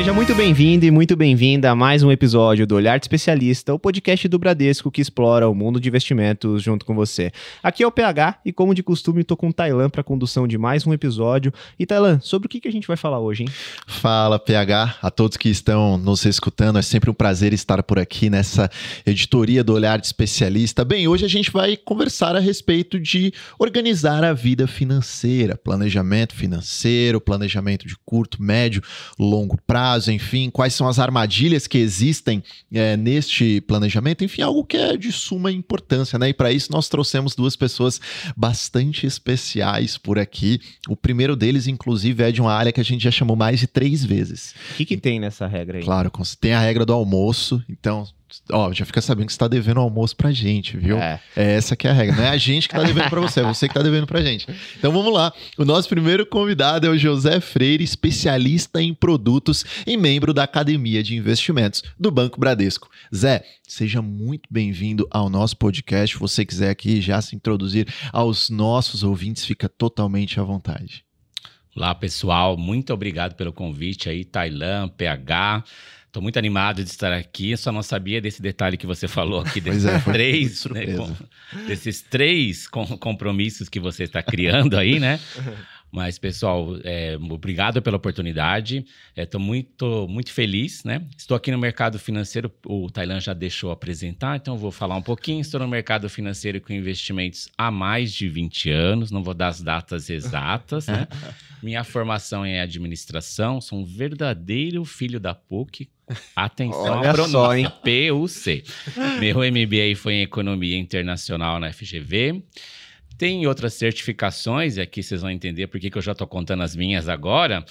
Seja muito bem-vindo e muito bem-vinda a mais um episódio do Olhar de Especialista, o podcast do Bradesco que explora o mundo de investimentos junto com você. Aqui é o PH e, como de costume, estou com o Tailan para condução de mais um episódio. E, Tailan, sobre o que, que a gente vai falar hoje, hein? Fala, PH, a todos que estão nos escutando. É sempre um prazer estar por aqui nessa editoria do Olhar de Especialista. Bem, hoje a gente vai conversar a respeito de organizar a vida financeira, planejamento financeiro, planejamento de curto, médio, longo prazo, enfim, quais são as armadilhas que existem é, neste planejamento, enfim, algo que é de suma importância, né? E para isso nós trouxemos duas pessoas bastante especiais por aqui. O primeiro deles, inclusive, é de uma área que a gente já chamou mais de três vezes. O que, que tem nessa regra aí? Claro, tem a regra do almoço, então ó, já fica sabendo que você tá devendo almoço pra gente, viu? É. é essa que é a regra. Não é a gente que tá devendo pra você, é você que tá devendo pra gente. Então vamos lá. O nosso primeiro convidado é o José Freire, especialista em produtos e membro da Academia de Investimentos do Banco Bradesco. Zé, seja muito bem-vindo ao nosso podcast. Se você quiser aqui já se introduzir aos nossos ouvintes, fica totalmente à vontade. Olá, pessoal. Muito obrigado pelo convite aí, Tailã, PH. Estou muito animado de estar aqui. Eu só não sabia desse detalhe que você falou aqui, desses é, três, né, com, desses três com, compromissos que você está criando aí, né? Mas, pessoal, é, obrigado pela oportunidade. Estou é, muito, muito feliz, né? Estou aqui no mercado financeiro, o Tailan já deixou apresentar, então vou falar um pouquinho. Estou no mercado financeiro com investimentos há mais de 20 anos, não vou dar as datas exatas, né? Minha formação é administração, sou um verdadeiro filho da PUC. Atenção, Olha só, hein? PUC. Meu MBA foi em Economia Internacional na FGV. Tem outras certificações, e aqui vocês vão entender por que eu já estou contando as minhas agora.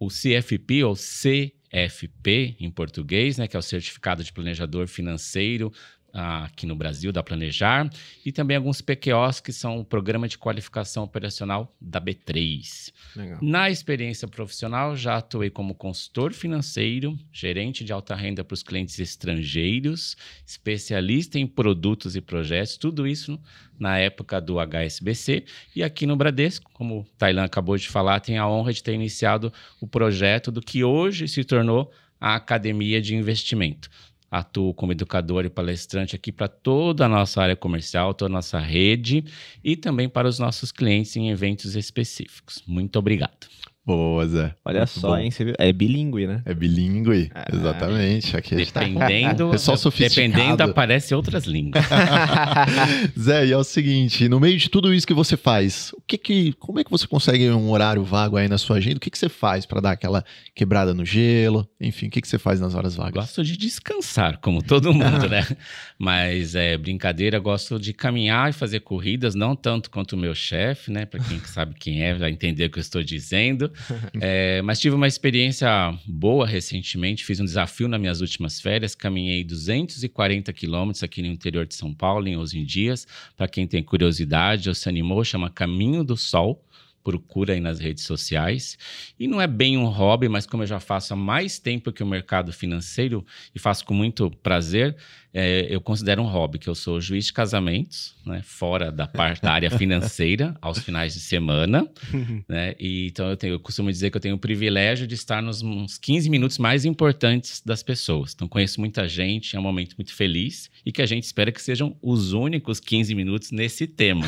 O CFP ou CFP em português, né, que é o Certificado de Planejador Financeiro aqui no Brasil, da Planejar, e também alguns PQOs, que são o Programa de Qualificação Operacional da B3. Legal. Na experiência profissional, já atuei como consultor financeiro, gerente de alta renda para os clientes estrangeiros, especialista em produtos e projetos, tudo isso na época do HSBC. E aqui no Bradesco, como o Tailan acabou de falar, tem a honra de ter iniciado o projeto do que hoje se tornou a Academia de Investimento atuo como educador e palestrante aqui para toda a nossa área comercial, toda a nossa rede e também para os nossos clientes em eventos específicos. Muito obrigado. Boa, Zé. Olha Muito só, bom. hein? É bilíngue, né? É bilíngue, ah, exatamente. Aqui dependendo, pessoal sofisticado. Dependendo, aparece outras línguas. Zé, e é o seguinte, no meio de tudo isso que você faz, o que que, como é que você consegue um horário vago aí na sua agenda? O que que você faz para dar aquela quebrada no gelo? Enfim, o que que você faz nas horas vagas? Gosto de descansar, como todo mundo, né? Mas é brincadeira, gosto de caminhar e fazer corridas, não tanto quanto o meu chefe, né? Para quem sabe quem é, vai entender o que eu estou dizendo. é, mas tive uma experiência boa recentemente. Fiz um desafio nas minhas últimas férias. Caminhei 240 quilômetros aqui no interior de São Paulo, em Osim Dias. Para quem tem curiosidade ou se animou, chama Caminho do Sol procura aí nas redes sociais. E não é bem um hobby, mas como eu já faço há mais tempo que o mercado financeiro e faço com muito prazer, é, eu considero um hobby, que eu sou juiz de casamentos, né, fora da parte da área financeira, aos finais de semana, né, e então eu, tenho, eu costumo dizer que eu tenho o privilégio de estar nos uns 15 minutos mais importantes das pessoas. Então conheço muita gente, é um momento muito feliz e que a gente espera que sejam os únicos 15 minutos nesse tema.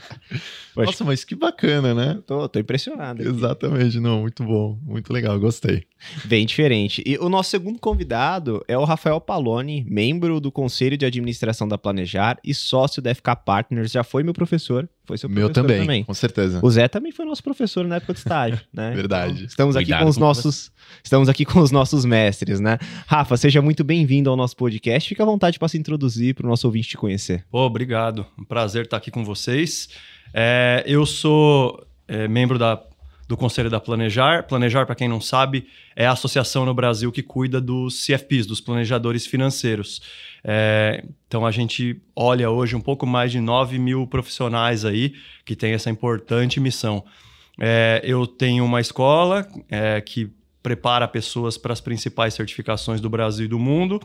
Nossa, mas que bacana, né? Tô, tô impressionado. Aqui. Exatamente, não, muito bom, muito legal, gostei. Bem diferente. E o nosso segundo convidado é o Rafael Paloni, membro do Conselho de Administração da Planejar e sócio da FK Partners. Já foi meu professor, foi seu meu professor também, também. com certeza. O Zé também foi nosso professor na época de estágio, né? Verdade. Então, estamos aqui com os nossos, estamos aqui com os nossos mestres, né? Rafa, seja muito bem-vindo ao nosso podcast. Fica à vontade para se introduzir para o nosso ouvinte te conhecer. Pô, obrigado. Um prazer estar aqui com vocês. É, eu sou é, membro da do Conselho da Planejar. Planejar, para quem não sabe, é a associação no Brasil que cuida dos CFPs, dos planejadores financeiros. É, então a gente olha hoje um pouco mais de 9 mil profissionais aí que têm essa importante missão. É, eu tenho uma escola é, que prepara pessoas para as principais certificações do Brasil e do mundo.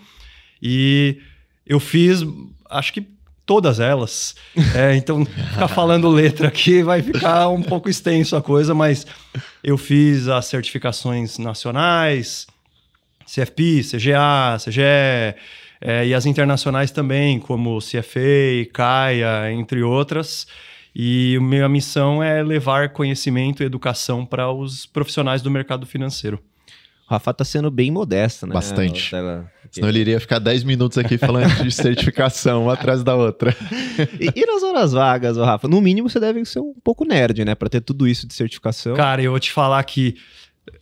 E eu fiz, acho que todas elas. É, então, ficar falando letra aqui vai ficar um pouco extenso a coisa, mas eu fiz as certificações nacionais, CFP, CGA, CGE, é, e as internacionais também, como CFA, CAIA, entre outras. E a minha missão é levar conhecimento e educação para os profissionais do mercado financeiro. O Rafa tá sendo bem modesto, né? Bastante. Ela- Senão ele iria ficar 10 minutos aqui falando de certificação, uma atrás da outra. E, e nas horas vagas, ô Rafa? No mínimo você deve ser um pouco nerd, né? Pra ter tudo isso de certificação. Cara, eu vou te falar que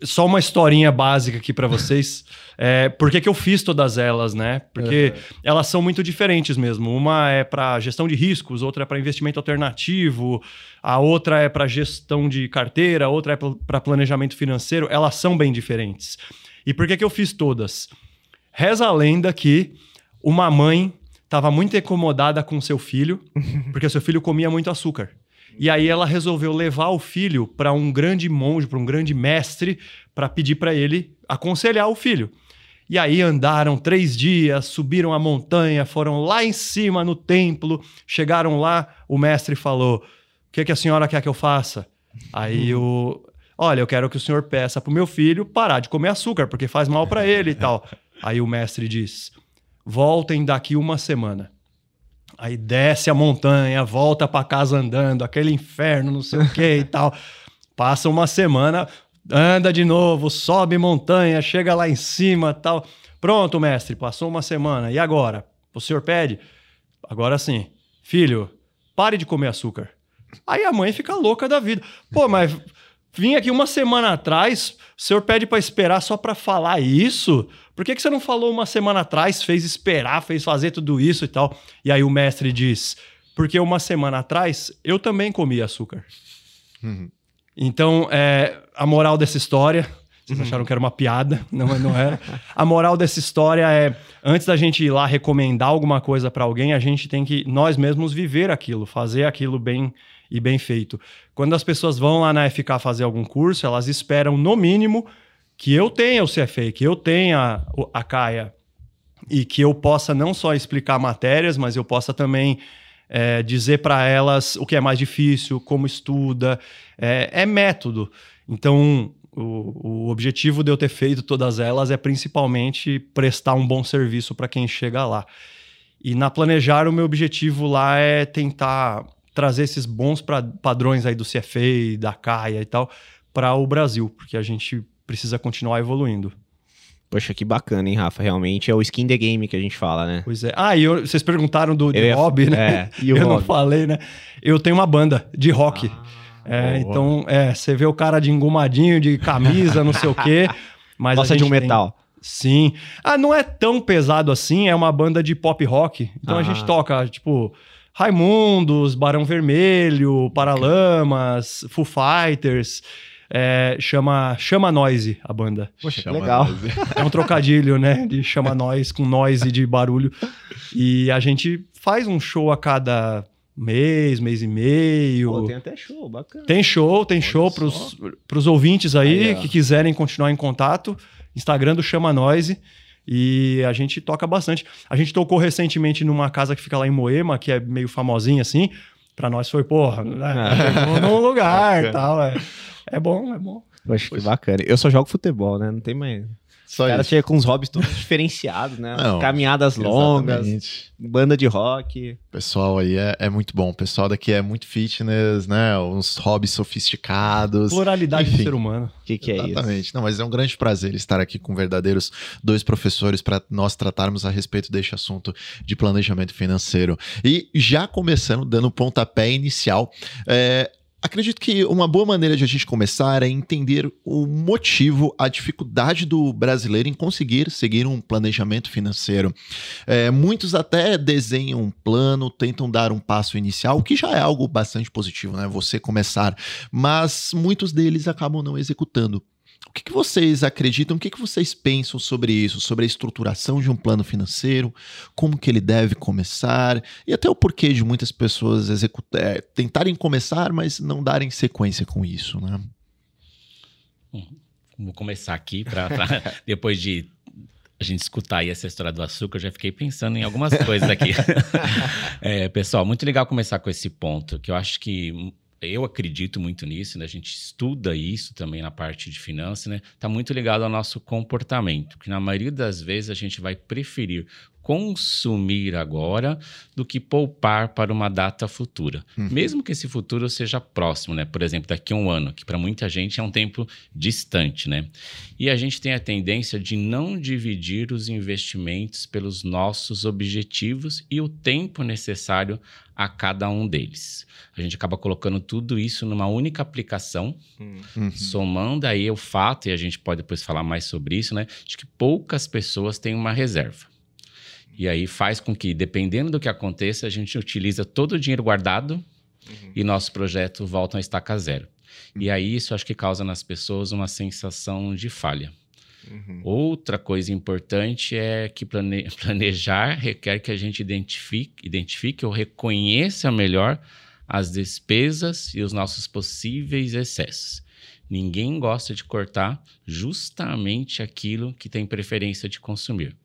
só uma historinha básica aqui para vocês. É, por que, que eu fiz todas elas, né? Porque elas são muito diferentes mesmo. Uma é para gestão de riscos, outra é para investimento alternativo, a outra é para gestão de carteira, a outra é para planejamento financeiro. Elas são bem diferentes. E por que, que eu fiz todas? Reza a lenda que uma mãe estava muito incomodada com seu filho, porque seu filho comia muito açúcar. E aí ela resolveu levar o filho para um grande monge, para um grande mestre, para pedir para ele aconselhar o filho. E aí andaram três dias, subiram a montanha, foram lá em cima no templo, chegaram lá, o mestre falou: O que, que a senhora quer que eu faça? Aí o. Olha, eu quero que o senhor peça pro meu filho parar de comer açúcar, porque faz mal para ele e tal. Aí o mestre diz: Voltem daqui uma semana. Aí desce a montanha, volta para casa andando, aquele inferno, não sei o que e tal. Passa uma semana, anda de novo, sobe montanha, chega lá em cima tal. Pronto, mestre, passou uma semana. E agora? O senhor pede? Agora sim. Filho, pare de comer açúcar. Aí a mãe fica louca da vida. Pô, mas vim aqui uma semana atrás, o senhor pede para esperar só para falar isso? Por que, que você não falou uma semana atrás, fez esperar, fez fazer tudo isso e tal? E aí o mestre diz: porque uma semana atrás eu também comia açúcar. Uhum. Então, é, a moral dessa história. Vocês acharam que era uma piada, não, não era. A moral dessa história é: antes da gente ir lá recomendar alguma coisa para alguém, a gente tem que nós mesmos viver aquilo, fazer aquilo bem e bem feito. Quando as pessoas vão lá na FK fazer algum curso, elas esperam, no mínimo, que eu tenha o CFA, que eu tenha a CAIA e que eu possa não só explicar matérias, mas eu possa também é, dizer para elas o que é mais difícil, como estuda. É, é método. Então, o, o objetivo de eu ter feito todas elas é principalmente prestar um bom serviço para quem chega lá. E na Planejar, o meu objetivo lá é tentar trazer esses bons pra- padrões aí do CFA, da CAIA e tal, para o Brasil, porque a gente precisa continuar evoluindo. Poxa, que bacana, hein, Rafa? Realmente é o skin the game que a gente fala, né? Pois é. Ah, e eu- vocês perguntaram do ia- hobby, né? É, e eu não hobby? falei, né? Eu tenho uma banda de rock. É, boa. então, é, você vê o cara de engomadinho, de camisa, não sei o quê. Mas a Gosta de um gente tem- metal. Sim. Ah, não é tão pesado assim, é uma banda de pop rock. Então a Ah. gente toca, tipo, Raimundos, Barão Vermelho, Paralamas, Foo Fighters. É, chama Chama Noise a banda. Poxa, que Chama legal. nós. É um trocadilho, né? De chama nós com noise de barulho. E a gente faz um show a cada mês, mês e meio. Pô, tem... tem até show, bacana. show, tem show pros, pros ouvintes aí, Aí, que quiserem continuar em contato. Instagram do Chama Noise. E a gente toca bastante. A gente tocou recentemente numa casa que fica lá em Moema, que é meio famosinha assim. Pra nós foi, porra, né? Chegou num lugar e tal. É. é bom, é bom. Poxa, que bacana. Eu só jogo futebol, né? Não tem mais. Só O cara isso. chega com uns hobbies todos diferenciados, né? Não, Caminhadas longas, Exatamente. banda de rock. O pessoal aí é, é muito bom. O pessoal daqui é muito fitness, né? Uns hobbies sofisticados. Pluralidade do Enfim. ser humano. O que, que é isso? Exatamente. Não, mas é um grande prazer estar aqui com verdadeiros dois professores para nós tratarmos a respeito deste assunto de planejamento financeiro. E já começando, dando o pontapé inicial, é, Acredito que uma boa maneira de a gente começar é entender o motivo, a dificuldade do brasileiro em conseguir seguir um planejamento financeiro. É, muitos até desenham um plano, tentam dar um passo inicial, que já é algo bastante positivo, né? Você começar, mas muitos deles acabam não executando. O que, que vocês acreditam? O que, que vocês pensam sobre isso? Sobre a estruturação de um plano financeiro? Como que ele deve começar? E até o porquê de muitas pessoas executar, é, tentarem começar, mas não darem sequência com isso, né? Vou começar aqui para depois de a gente escutar aí essa história do açúcar, eu já fiquei pensando em algumas coisas aqui. É, pessoal, muito legal começar com esse ponto, que eu acho que eu acredito muito nisso, né? A gente estuda isso também na parte de finanças, né? Tá muito ligado ao nosso comportamento, que na maioria das vezes a gente vai preferir consumir agora do que poupar para uma data futura. Uhum. Mesmo que esse futuro seja próximo, né? Por exemplo, daqui a um ano, que para muita gente é um tempo distante, né? E a gente tem a tendência de não dividir os investimentos pelos nossos objetivos e o tempo necessário a cada um deles. A gente acaba colocando tudo isso numa única aplicação, uhum. somando aí o fato, e a gente pode depois falar mais sobre isso, né? De que poucas pessoas têm uma reserva. E aí faz com que, dependendo do que aconteça, a gente utiliza todo o dinheiro guardado uhum. e nosso projeto volta a estaca zero. Uhum. E aí isso acho que causa nas pessoas uma sensação de falha. Uhum. Outra coisa importante é que plane planejar requer que a gente identifique, identifique ou reconheça melhor as despesas e os nossos possíveis excessos. Ninguém gosta de cortar justamente aquilo que tem preferência de consumir.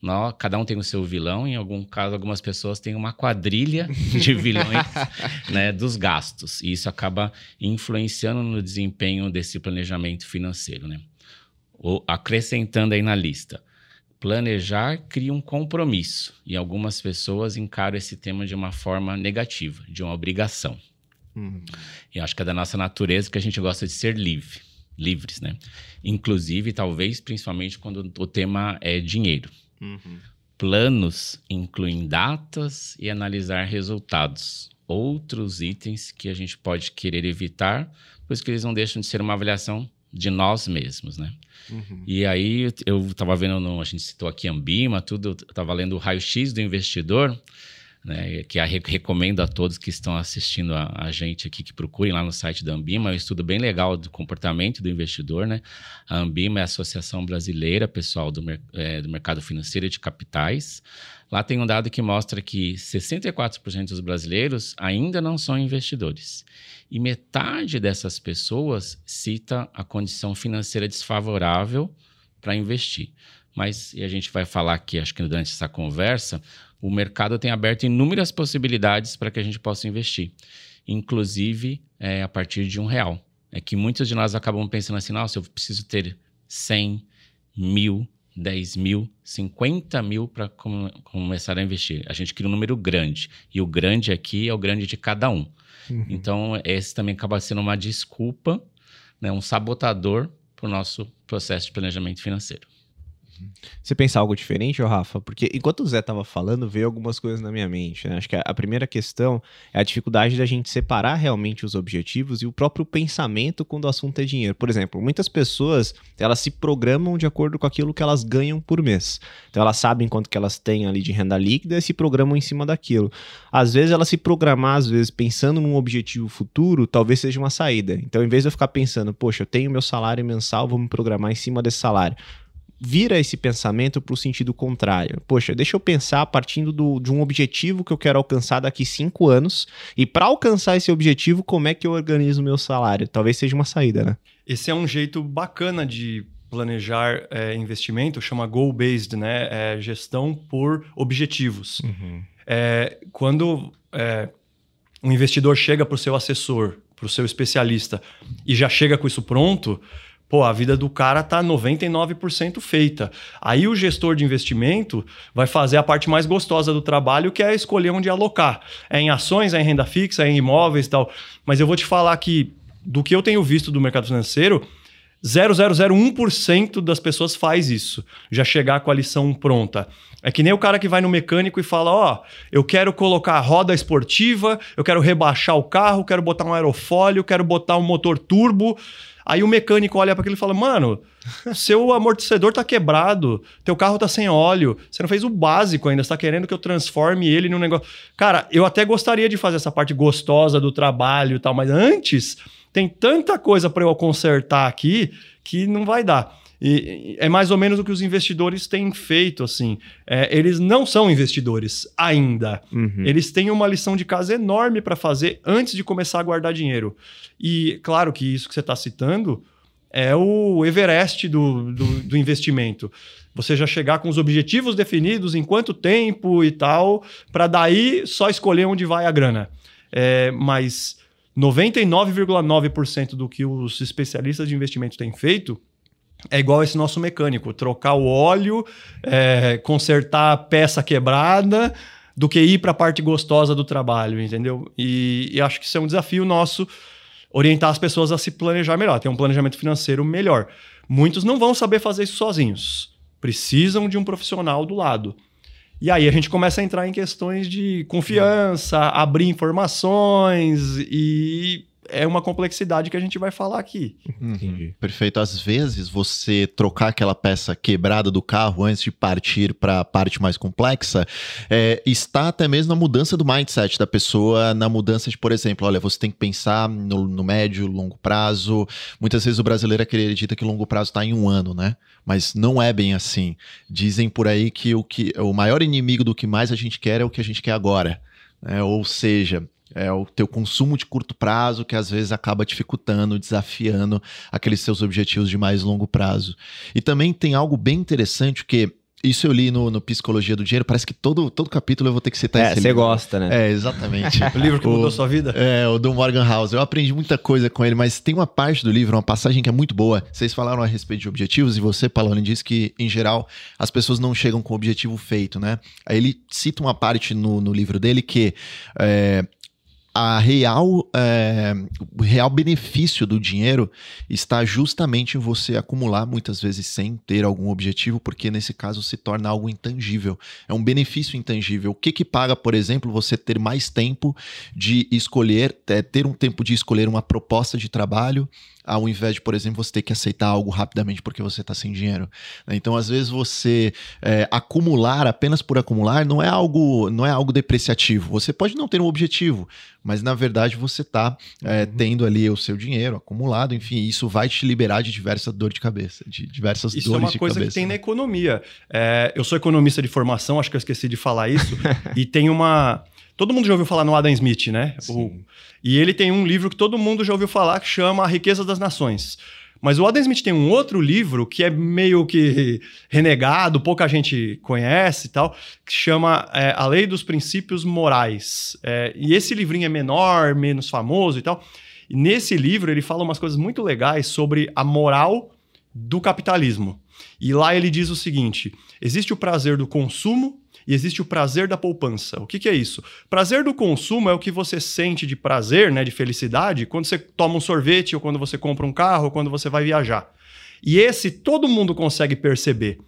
Nós, cada um tem o seu vilão, em algum caso, algumas pessoas têm uma quadrilha de vilões né, dos gastos. E isso acaba influenciando no desempenho desse planejamento financeiro. Né? Ou, acrescentando aí na lista, planejar cria um compromisso. E algumas pessoas encaram esse tema de uma forma negativa, de uma obrigação. Uhum. E acho que é da nossa natureza que a gente gosta de ser livre, livres, né? Inclusive, talvez, principalmente quando o tema é dinheiro. Uhum. Planos incluem datas e analisar resultados. Outros itens que a gente pode querer evitar, pois que eles não deixam de ser uma avaliação de nós mesmos, né? Uhum. E aí eu estava vendo, no, a gente citou aqui Ambima, tudo, estava lendo o raio-x do investidor, né, que a, recomendo a todos que estão assistindo a, a, gente aqui que procurem lá no site da Ambima, é um estudo bem legal do comportamento do investidor. Né? A Ambima é a Associação Brasileira, pessoal, do, é, do Mercado Financeiro e de Capitais. Lá tem um dado que mostra que 64% dos brasileiros ainda não são investidores. E metade dessas pessoas cita a condição financeira desfavorável para investir. Mas, e a gente vai falar aqui, acho que durante essa conversa, o mercado tem aberto inúmeras possibilidades para que a gente possa investir, inclusive é, a partir de um real. É que muitos de nós acabam pensando assim: nossa, eu preciso ter 100 mil, 10 mil, 50 mil para com, começar a investir. A gente cria um número grande. E o grande aqui é o grande de cada um. Uhum. Então, esse também acaba sendo uma desculpa, né, um sabotador para o nosso processo de planejamento financeiro. Você pensa algo diferente, Rafa? Porque enquanto o Zé estava falando, veio algumas coisas na minha mente. Né? Acho que a primeira questão é a dificuldade da gente separar realmente os objetivos e o próprio pensamento quando o assunto é dinheiro. Por exemplo, muitas pessoas elas se programam de acordo com aquilo que elas ganham por mês. Então elas sabem quanto que elas têm ali de renda líquida e se programam em cima daquilo. Às vezes elas se programar, às vezes pensando num objetivo futuro, talvez seja uma saída. Então, em vez de eu ficar pensando, poxa, eu tenho meu salário mensal, vou me programar em cima desse salário vira esse pensamento para o sentido contrário. Poxa, deixa eu pensar partindo do, de um objetivo que eu quero alcançar daqui cinco anos e para alcançar esse objetivo, como é que eu organizo o meu salário? Talvez seja uma saída, né? Esse é um jeito bacana de planejar é, investimento, chama goal-based, né? É gestão por objetivos. Uhum. É, quando é, um investidor chega para o seu assessor, para o seu especialista e já chega com isso pronto, pô, a vida do cara tá 99% feita. Aí o gestor de investimento vai fazer a parte mais gostosa do trabalho, que é escolher onde alocar. É em ações, é em renda fixa, é em imóveis e tal. Mas eu vou te falar que, do que eu tenho visto do mercado financeiro, 0,001% das pessoas faz isso, já chegar com a lição pronta. É que nem o cara que vai no mecânico e fala: Ó, oh, eu quero colocar roda esportiva, eu quero rebaixar o carro, quero botar um aerofólio, quero botar um motor turbo. Aí o mecânico olha para aquilo e fala: Mano, seu amortecedor tá quebrado, teu carro tá sem óleo, você não fez o básico ainda, você tá querendo que eu transforme ele num negócio. Cara, eu até gostaria de fazer essa parte gostosa do trabalho e tal, mas antes tem tanta coisa para eu consertar aqui que não vai dar. E é mais ou menos o que os investidores têm feito, assim. É, eles não são investidores ainda. Uhum. Eles têm uma lição de casa enorme para fazer antes de começar a guardar dinheiro. E claro que isso que você está citando é o Everest do, do, do, investimento. Você já chegar com os objetivos definidos, em quanto tempo e tal, para daí só escolher onde vai a grana. É, mas 99,9% do que os especialistas de investimento têm feito é igual esse nosso mecânico, trocar o óleo, é, consertar a peça quebrada, do que ir para a parte gostosa do trabalho, entendeu? E, e, acho que isso é um desafio nosso, orientar as pessoas a se planejar melhor, ter um planejamento financeiro melhor. Muitos não vão saber fazer isso sozinhos, precisam de um profissional do lado. E aí a gente começa a entrar em questões de confiança, abrir informações e é uma complexidade que a gente vai falar aqui. Uhum. Perfeito. Às vezes, você trocar aquela peça quebrada do carro antes de partir para a parte mais complexa é, está até mesmo na mudança do mindset da pessoa, na mudança de, por exemplo, olha, você tem que pensar no, no médio, longo prazo. Muitas vezes o brasileiro acredita que o longo prazo está em um ano, né? Mas não é bem assim. Dizem por aí que o, que o maior inimigo do que mais a gente quer é o que a gente quer agora. É, ou seja, é o teu consumo de curto prazo que às vezes acaba dificultando, desafiando aqueles seus objetivos de mais longo prazo. E também tem algo bem interessante que isso eu li no, no, Psicologia do Dinheiro. Parece que todo, todo capítulo eu vou ter que citar é, esse livro. Você gosta, né? É, exatamente. o livro que o, mudou sua vida? É, o do Morgan House. Eu aprendi muita coisa com ele, mas tem uma parte do livro, uma passagem que é muito boa. Vocês falaram a respeito de objetivos e você, Palone, disse que, em geral, as pessoas não chegam com o objetivo feito, né? Aí ele cita uma parte no, no livro dele que é, a real, é, o real benefício do dinheiro está justamente em você acumular, muitas vezes sem ter algum objetivo, porque nesse caso se torna algo intangível. É um benefício intangível. O que que paga, por exemplo, você ter mais tempo de escolher, é, ter um tempo de escolher uma proposta de trabalho, ao invés de, por exemplo, você ter que aceitar algo rapidamente porque você está sem dinheiro. Né? Então, às vezes, você é, acumular apenas por acumular não é algo não é algo depreciativo. Você pode não ter um objetivo, mas na verdade você está é, uhum. tendo ali o seu dinheiro acumulado, enfim, isso vai te liberar de diversas dores de cabeça, de diversas isso é dores de cabeça. Isso é uma coisa que tem na economia. É, eu sou economista de formação, acho que eu esqueci de falar isso, e tem uma Todo mundo já ouviu falar no Adam Smith, né? O, e ele tem um livro que todo mundo já ouviu falar que chama A Riqueza das Nações. Mas o Adam Smith tem um outro livro que é meio que renegado, pouca gente conhece e tal, que chama é, A Lei dos Princípios Morais. É, e esse livrinho é menor, menos famoso e tal. E nesse livro ele fala umas coisas muito legais sobre a moral do capitalismo. E lá ele diz o seguinte: existe o prazer do consumo e existe o prazer da poupança. O que, que, é isso? Prazer do consumo é o que você sente de prazer, né, de felicidade, quando você toma um sorvete, ou quando você compra um carro, ou quando você vai viajar. E esse todo mundo consegue perceber.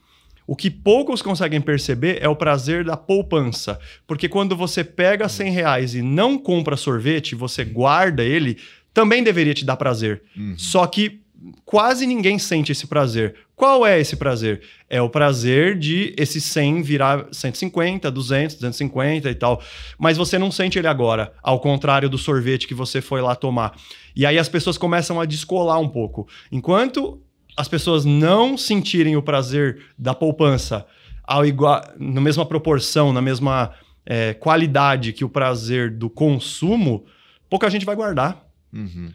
O que poucos conseguem perceber é o prazer da poupança. Porque quando você pega 100 reais e não compra sorvete, você guarda ele, também deveria te dar prazer. Uhum. Só que quase ninguém sente esse prazer. Qual é esse prazer? É o prazer de esse 100 virar 150, 200, 250 e tal. Mas você não sente ele agora, ao contrário do sorvete que você foi lá tomar. E aí as pessoas começam a descolar um pouco. Enquanto as pessoas não sentirem o prazer da poupança ao igual, na mesma proporção, na mesma é, qualidade que o prazer do consumo, pouca gente vai guardar. Uhum.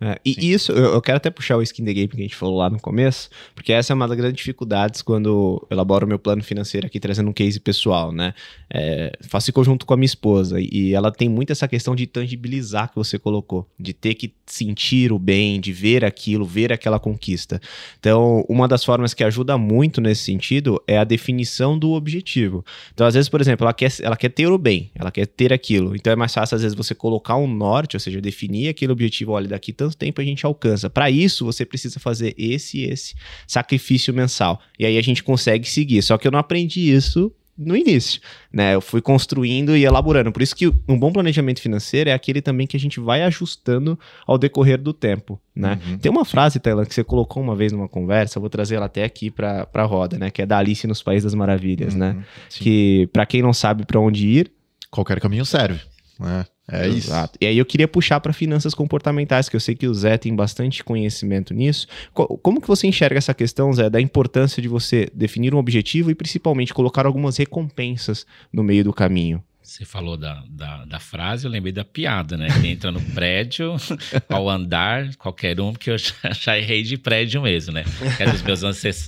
É, e isso, eu, eu, quero até puxar o skin the game que a gente falou lá no começo, porque essa é uma das grandes dificuldades quando eu elaboro o meu plano financeiro aqui, trazendo um case pessoal, né? É, faço em conjunto com a minha esposa, e ela tem muito essa questão de tangibilizar que você colocou, de ter que sentir o bem, de ver aquilo, ver aquela conquista. Então, uma das formas que ajuda muito nesse sentido é a definição do objetivo. Então, às vezes, por exemplo, ela quer, ela quer ter o bem, ela quer ter aquilo. Então, é mais fácil, às vezes, você colocar um norte, ou seja, definir aquele objetivo, olha, daqui tanto tempo a gente alcança. Para isso, você precisa fazer esse e esse sacrifício mensal. E aí a gente consegue seguir. Só que eu não aprendi isso no início, né? Eu fui construindo e elaborando. Por isso que um bom planejamento financeiro é aquele também que a gente vai ajustando ao decorrer do tempo, né? Uhum. Tem uma frase, Taylor, que você colocou uma vez numa conversa, eu vou trazer ela até aqui para a roda, né? Que é da Alice nos Países das Maravilhas, né? uhum. né? Sim. Que para quem não sabe para onde ir, qualquer caminho serve, né? É Exato. isso. E aí eu queria puxar para finanças comportamentais, que eu sei que o Zé tem bastante conhecimento nisso. Como que você enxerga essa questão, Zé, da importância de você definir um objetivo e principalmente colocar algumas recompensas no meio do caminho? Você falou da, da, da, frase, eu lembrei da piada, né? Que entra no prédio, ao andar, qualquer um, porque eu já, já errei de prédio mesmo, né? É dos meus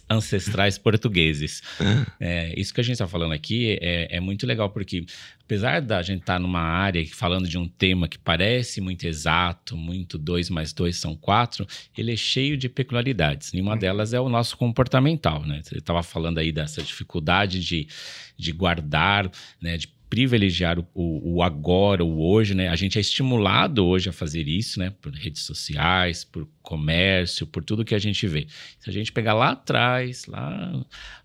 ancestrais portugueses. É, isso que a gente está falando aqui é, é muito legal, porque apesar da gente estar tá numa área falando de um tema que parece muito exato, muito dois mais dois são quatro, ele é cheio de peculiaridades. E uma delas é o nosso comportamental, né? Você estava falando aí dessa dificuldade de, de guardar, né? De privilegiar o, o, agora, o hoje, né? A gente é estimulado hoje a fazer isso, né? Por redes sociais, por comércio, por tudo que a gente vê. Se a gente pegar lá atrás, lá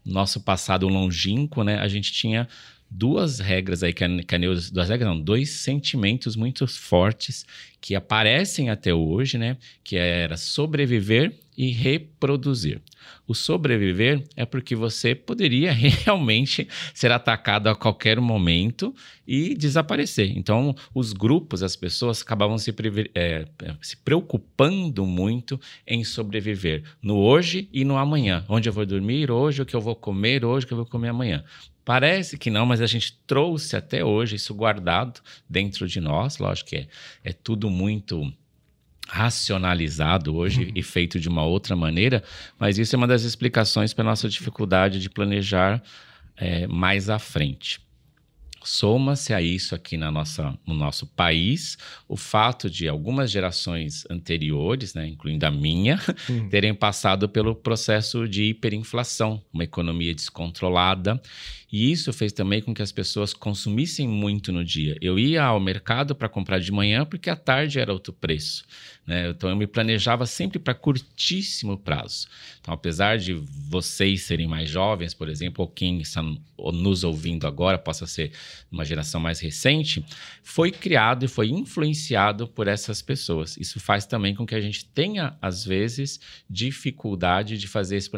no nosso passado longínquo, né? A gente tinha duas regras aí que que a Neuza, duas regras não, dois sentimentos muito fortes que aparecem até hoje, né? Que era sobreviver e reproduzir. O sobreviver é porque você poderia realmente ser atacado a qualquer momento e desaparecer. Então, os grupos, as pessoas acabavam se, é, se preocupando muito em sobreviver no hoje e no amanhã. Onde eu vou dormir hoje, o que eu vou comer hoje, o que eu vou comer amanhã. Parece que não, mas a gente trouxe até hoje isso guardado dentro de nós. Lógico que é, é tudo muito racionalizado hoje uhum. e feito de uma outra maneira, mas isso é uma das explicações para a nossa dificuldade de planejar é, mais à frente. Soma-se a isso aqui na nossa, no nosso país o fato de algumas gerações anteriores, né, incluindo a minha, uhum. terem passado pelo processo de hiperinflação, uma economia descontrolada e isso fez também com que as pessoas consumissem muito no dia. Eu ia ao mercado para comprar de manhã porque à tarde era outro preço. Né? Então eu me planejava sempre para curtíssimo prazo. Então, apesar de vocês serem mais jovens, por exemplo, ou quem está nos ouvindo agora possa ser uma geração mais recente, foi criado e foi influenciado por essas pessoas. Isso faz também com que a gente tenha, às vezes, dificuldade de fazer esse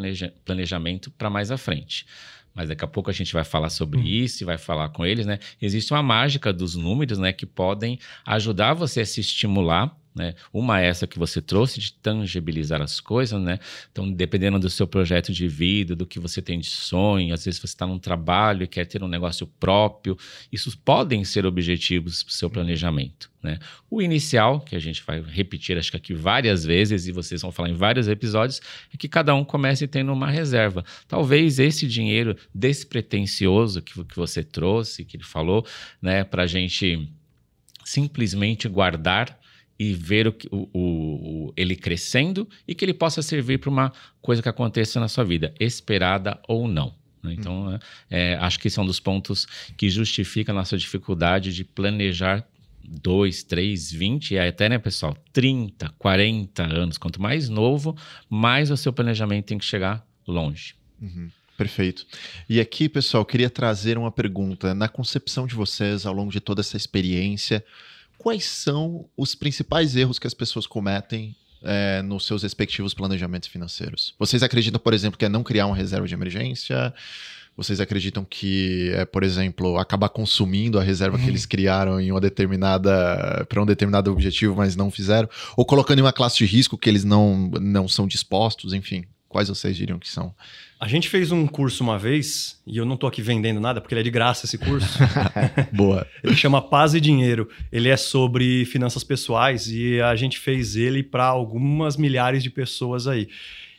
planejamento para mais à frente mas daqui a pouco a gente vai falar sobre hum. isso e vai falar com eles, né? Existe uma mágica dos números, né, que podem ajudar você a se estimular né? Uma é essa que você trouxe de tangibilizar as coisas, né? Então, dependendo do seu projeto de vida, do que você tem de sonho, às vezes você está num trabalho e quer ter um negócio próprio, isso podem ser objetivos para o seu planejamento, né? O inicial, que a gente vai repetir, acho que aqui várias vezes e vocês vão falar em vários episódios, é que cada um comece tendo uma reserva. Talvez esse dinheiro despretensioso que, que você trouxe, que ele falou, né, para a gente simplesmente guardar e ver o, o, o, ele crescendo e que ele possa servir para uma coisa que aconteça na sua vida, esperada ou não. Né? Então, hum. é, acho que esse é um dos pontos que justifica a nossa dificuldade de planejar 2, 3, 20 e até, né, pessoal, 30, 40 anos. Quanto mais novo, mais o seu planejamento tem que chegar longe. Uhum. Perfeito. E aqui, pessoal, queria trazer uma pergunta. Na concepção de vocês, ao longo de toda essa experiência, quais são os principais erros que as pessoas cometem é, nos seus respectivos planejamentos financeiros? Vocês acreditam, por exemplo, que é não criar uma reserva de emergência? Vocês acreditam que é, por exemplo, acabar consumindo a reserva que eles uhum. criaram em uma determinada para um determinado objetivo, mas não fizeram, ou colocando em uma classe de risco que eles não não são dispostos, enfim, quais vocês diriam que são a gente fez um curso uma vez, e eu não estou aqui vendendo nada, porque ele é de graça esse curso. Boa. ele chama Paz e Dinheiro. Ele é sobre finanças pessoais e a gente fez ele para algumas milhares de pessoas aí.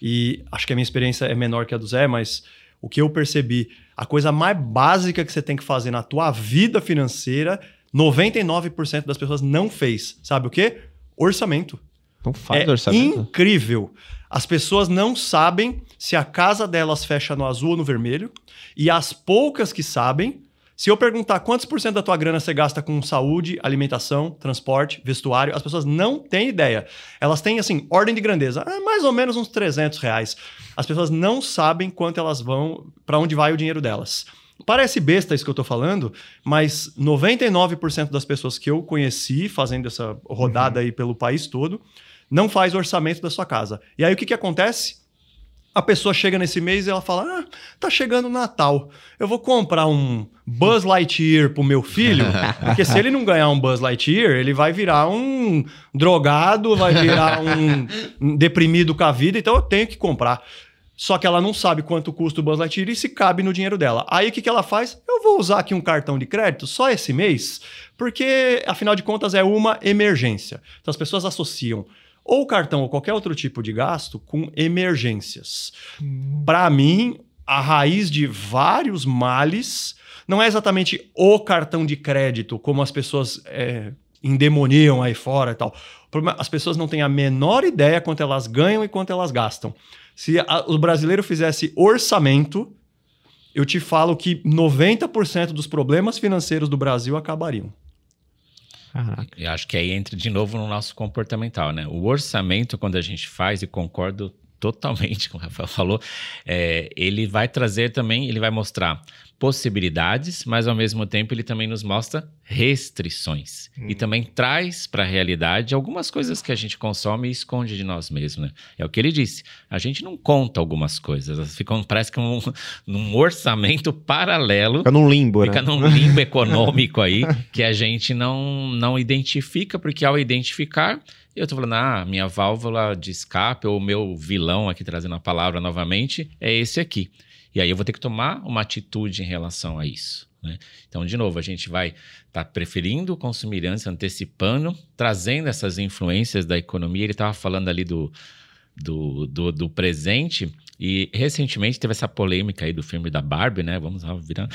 E acho que a minha experiência é menor que a do Zé, mas o que eu percebi, a coisa mais básica que você tem que fazer na tua vida financeira, 99% das pessoas não fez. Sabe o quê? Orçamento. Não faz é orçamento. Incrível. As pessoas não sabem se a casa delas fecha no azul ou no vermelho. E as poucas que sabem, se eu perguntar quantos por cento da tua grana você gasta com saúde, alimentação, transporte, vestuário, as pessoas não têm ideia. Elas têm, assim, ordem de grandeza, ah, mais ou menos uns 300 reais. As pessoas não sabem quanto elas vão, para onde vai o dinheiro delas. Parece besta isso que eu estou falando, mas 99% das pessoas que eu conheci fazendo essa rodada uhum. aí pelo país todo não faz orçamento da sua casa. E aí o que, que acontece? A pessoa chega nesse mês e ela fala: Ah, tá chegando o Natal. Eu vou comprar um Buzz Lightyear pro meu filho, porque se ele não ganhar um Buzz Lightyear, ele vai virar um drogado, vai virar um deprimido com a vida, então eu tenho que comprar. Só que ela não sabe quanto custa o Buzz Lightyear e se cabe no dinheiro dela. Aí o que, que ela faz? Eu vou usar aqui um cartão de crédito só esse mês, porque afinal de contas é uma emergência. Então as pessoas associam ou cartão ou qualquer outro tipo de gasto com emergências. Para mim, a raiz de vários males não é exatamente o cartão de crédito, como as pessoas é, endemoniam aí fora e tal. As pessoas não têm a menor ideia quanto elas ganham e quanto elas gastam. Se a, o brasileiro fizesse orçamento, eu te falo que 90% dos problemas financeiros do Brasil acabariam. Caraca. Eu acho que aí entra de novo no nosso comportamental, né? O orçamento, quando a gente faz, e concordo totalmente com o Rafael falou, é, ele vai trazer também, ele vai mostrar possibilidades, mas ao mesmo tempo ele também nos mostra restrições. Hum. E também traz para a realidade algumas coisas que a gente consome e esconde de nós mesmos. Né? É o que ele disse. A gente não conta algumas coisas, elas ficam, parece que um, num orçamento paralelo. Fica num limbo, Fica né? num limbo econômico aí que a gente não, não identifica, porque ao identificar, eu estou falando, ah, minha válvula de escape ou o meu vilão aqui trazendo a palavra novamente é esse aqui. E aí eu vou ter que tomar uma atitude em relação a isso. Né? Então, de novo, a gente vai estar tá preferindo consumir antes, antecipando, trazendo essas influências da economia. Ele estava falando ali do, do, do, do, presente. E recentemente teve essa polêmica aí do filme da Barbie, né? Vamos lá, virar.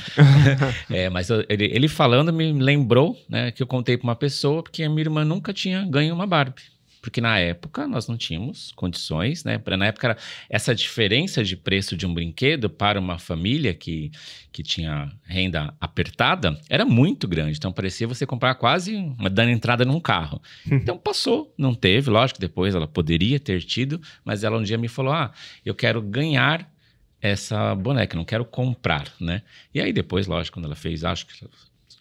é, mas ele, ele falando me lembrou né, que eu contei para uma pessoa porque a minha irmã nunca tinha ganho uma Barbie porque na época nós não tínhamos condições, né? Na época era essa diferença de preço de um brinquedo para uma família que, que tinha renda apertada era muito grande. Então parecia você comprar quase uma dando entrada num carro. Então passou, não teve, lógico, depois ela poderia ter tido, mas ela um dia me falou: "Ah, eu quero ganhar essa boneca, não quero comprar, né?" E aí depois, lógico, quando ela fez, acho que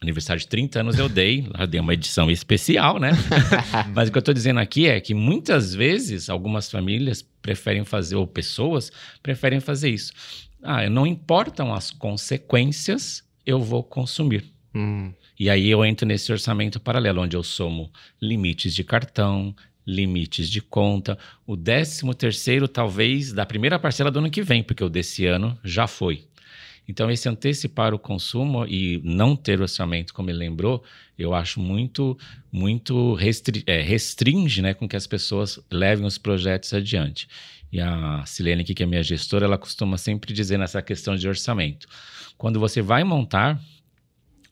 aniversário de 30 anos eu dei, eu dei uma edição especial, né? Mas o que eu estou dizendo aqui é que muitas vezes algumas famílias preferem fazer, ou pessoas preferem fazer isso. Ah, não importam as consequências, eu vou consumir. Hum. E aí eu entro nesse orçamento paralelo, onde eu somo limites de cartão, limites de conta. O décimo terceiro, talvez, da primeira parcela do ano que vem, porque o desse ano já foi. Então, esse antecipar o consumo e não ter orçamento, como ele lembrou, eu acho muito, muito restri é, restringe né, com que as pessoas levem os projetos adiante. E a Silene, que é minha gestora, ela costuma sempre dizer nessa questão de orçamento. Quando você vai montar,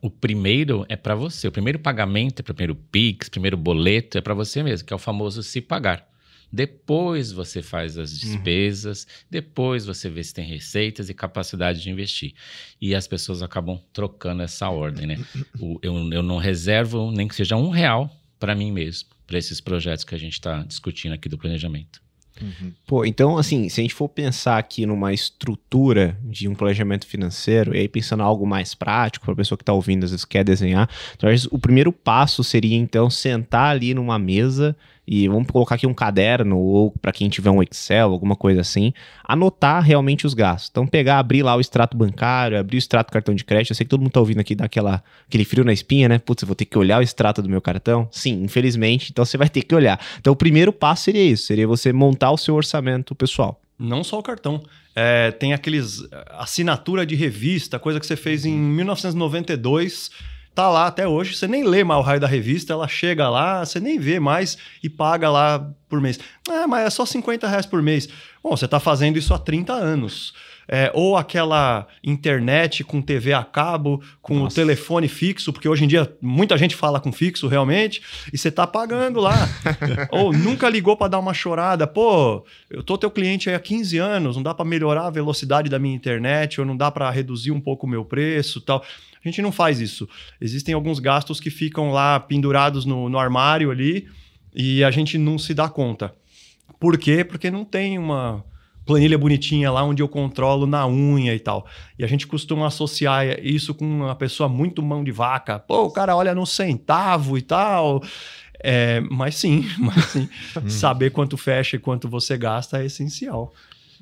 o primeiro é para você. O primeiro pagamento, é o primeiro PIX, primeiro boleto é para você mesmo, que é o famoso se pagar. Depois você faz as uhum. despesas, uhum. depois você vê se tem receitas e capacidade de investir. E as pessoas acabam trocando essa ordem, né? O, eu, eu não reservo nem que seja um real para mim mesmo, para esses projetos que a gente está discutindo aqui do planejamento. Uhum. Pô, então, assim, se a gente for pensar aqui numa estrutura de um planejamento financeiro, e aí pensando algo mais prático, para a pessoa que está ouvindo, às vezes quer desenhar, talvez o primeiro passo seria, então, sentar ali numa mesa e vamos colocar aqui um caderno ou para quem tiver um Excel, alguma coisa assim, anotar realmente os gastos. Então pegar, abrir lá o extrato bancário, abrir o extrato cartão de crédito. Eu sei que todo mundo tá ouvindo aqui daquela aquele frio na espinha, né? Putz, eu vou ter que olhar o extrato do meu cartão? Sim, infelizmente. Então você vai ter que olhar. Então o primeiro passo seria isso, seria você montar o seu orçamento pessoal. Não só o cartão. É, tem aqueles assinatura de revista, coisa que você fez em 1992 tá lá até hoje, você nem lê mais o raio da revista, ela chega lá, você nem vê mais e paga lá por mês. Ah, mas é só 50 reais por mês. Bom, você está fazendo isso há 30 anos. É, ou aquela internet com TV a cabo, com Nossa. o telefone fixo, porque hoje em dia muita gente fala com fixo realmente, e você está pagando lá. ou nunca ligou para dar uma chorada. Pô, eu tô teu cliente há 15 anos, não dá para melhorar a velocidade da minha internet, ou não dá para reduzir um pouco o meu preço tal. A gente não faz isso. Existem alguns gastos que ficam lá pendurados no, no armário ali e a gente não se dá conta. Por quê? Porque não tem uma planilha bonitinha lá onde eu controlo na unha e tal. E a gente costuma associar isso com uma pessoa muito mão de vaca. Pô, o cara olha no centavo e tal. É, mas sim, mas sim. Hum. saber quanto fecha e quanto você gasta é essencial.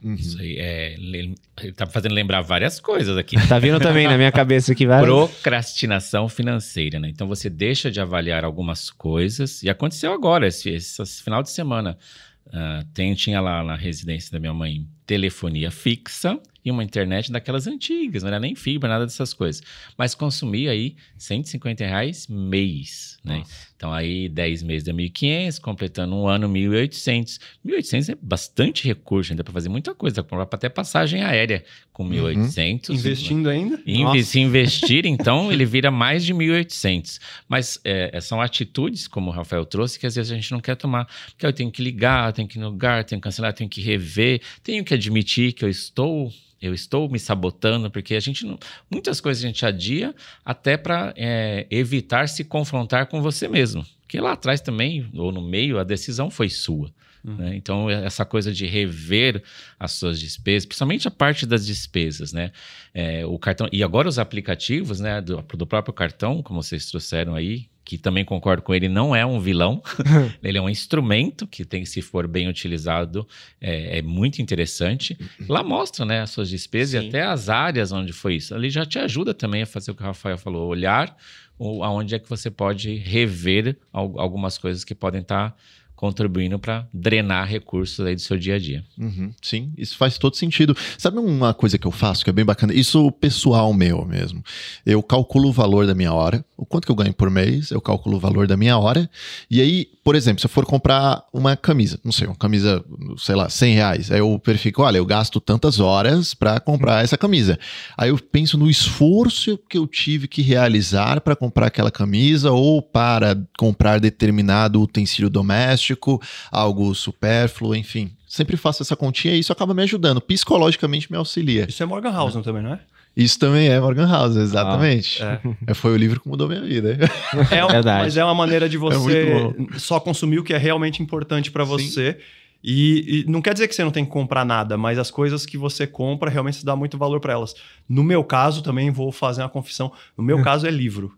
Uhum. Isso aí é. Ele tá fazendo lembrar várias coisas aqui. Tá vindo também na minha cabeça aqui várias. Procrastinação financeira, né? Então você deixa de avaliar algumas coisas. E aconteceu agora, esse, esse final de semana. Uh, tem, tinha lá na residência da minha mãe telefonia fixa e uma internet daquelas antigas, não era nem fibra, nada dessas coisas. Mas consumia aí 150 reais mês, né? Nossa. Então aí 10 meses é 1.500, completando um ano 1.800. 1.800 é bastante recurso, ainda para fazer muita coisa, comprar até passagem aérea com 1.800. Uhum. Investindo ainda? Inve se investir, então, ele vira mais de 1.800. Mas é, são atitudes, como o Rafael trouxe, que às vezes a gente não quer tomar. Porque eu tenho que ligar, tenho que ir no lugar, tenho que cancelar, tenho que rever, tenho que admitir que eu estou eu estou me sabotando, porque a gente não, muitas coisas a gente adia até para é, evitar se confrontar com você mesmo. Porque lá atrás também, ou no meio, a decisão foi sua. Uhum. Né? Então, essa coisa de rever as suas despesas, principalmente a parte das despesas, né? É, o cartão, e agora os aplicativos né, do, do próprio cartão, como vocês trouxeram aí, que também concordo com ele, não é um vilão. ele é um instrumento que tem, se for bem utilizado, é, é muito interessante. Lá mostra, né, as suas despesas Sim. e até as áreas onde foi isso. Ali já te ajuda também a fazer o que o Rafael falou, olhar aonde é que você pode rever algumas coisas que podem estar tá contribuindo para drenar recursos aí do seu dia a dia. Uhum, sim, isso faz todo sentido. Sabe uma coisa que eu faço que é bem bacana? Isso pessoal meu mesmo. Eu calculo o valor da minha hora, o quanto que eu ganho por mês, eu calculo o valor da minha hora, e aí, por exemplo, se eu for comprar uma camisa, não sei, uma camisa, sei lá, 100 reais, aí eu verifico, olha, eu gasto tantas horas para comprar essa camisa. Aí eu penso no esforço que eu tive que realizar para comprar aquela camisa ou para comprar determinado utensílio doméstico algo supérfluo, enfim. Sempre faço essa continha e isso acaba me ajudando. Psicologicamente me auxilia. Isso é Morgan House é. também, não é? Isso também é Morgan House, exatamente. Ah, é. Foi o livro que mudou minha vida. É, Verdade. Mas é uma maneira de é você é só consumir o que é realmente importante para você. E, e, não quer dizer que você não tem que comprar nada, mas as coisas que você compra realmente se dá muito valor para elas. No meu caso, também vou fazer uma confissão. No meu caso, é livro.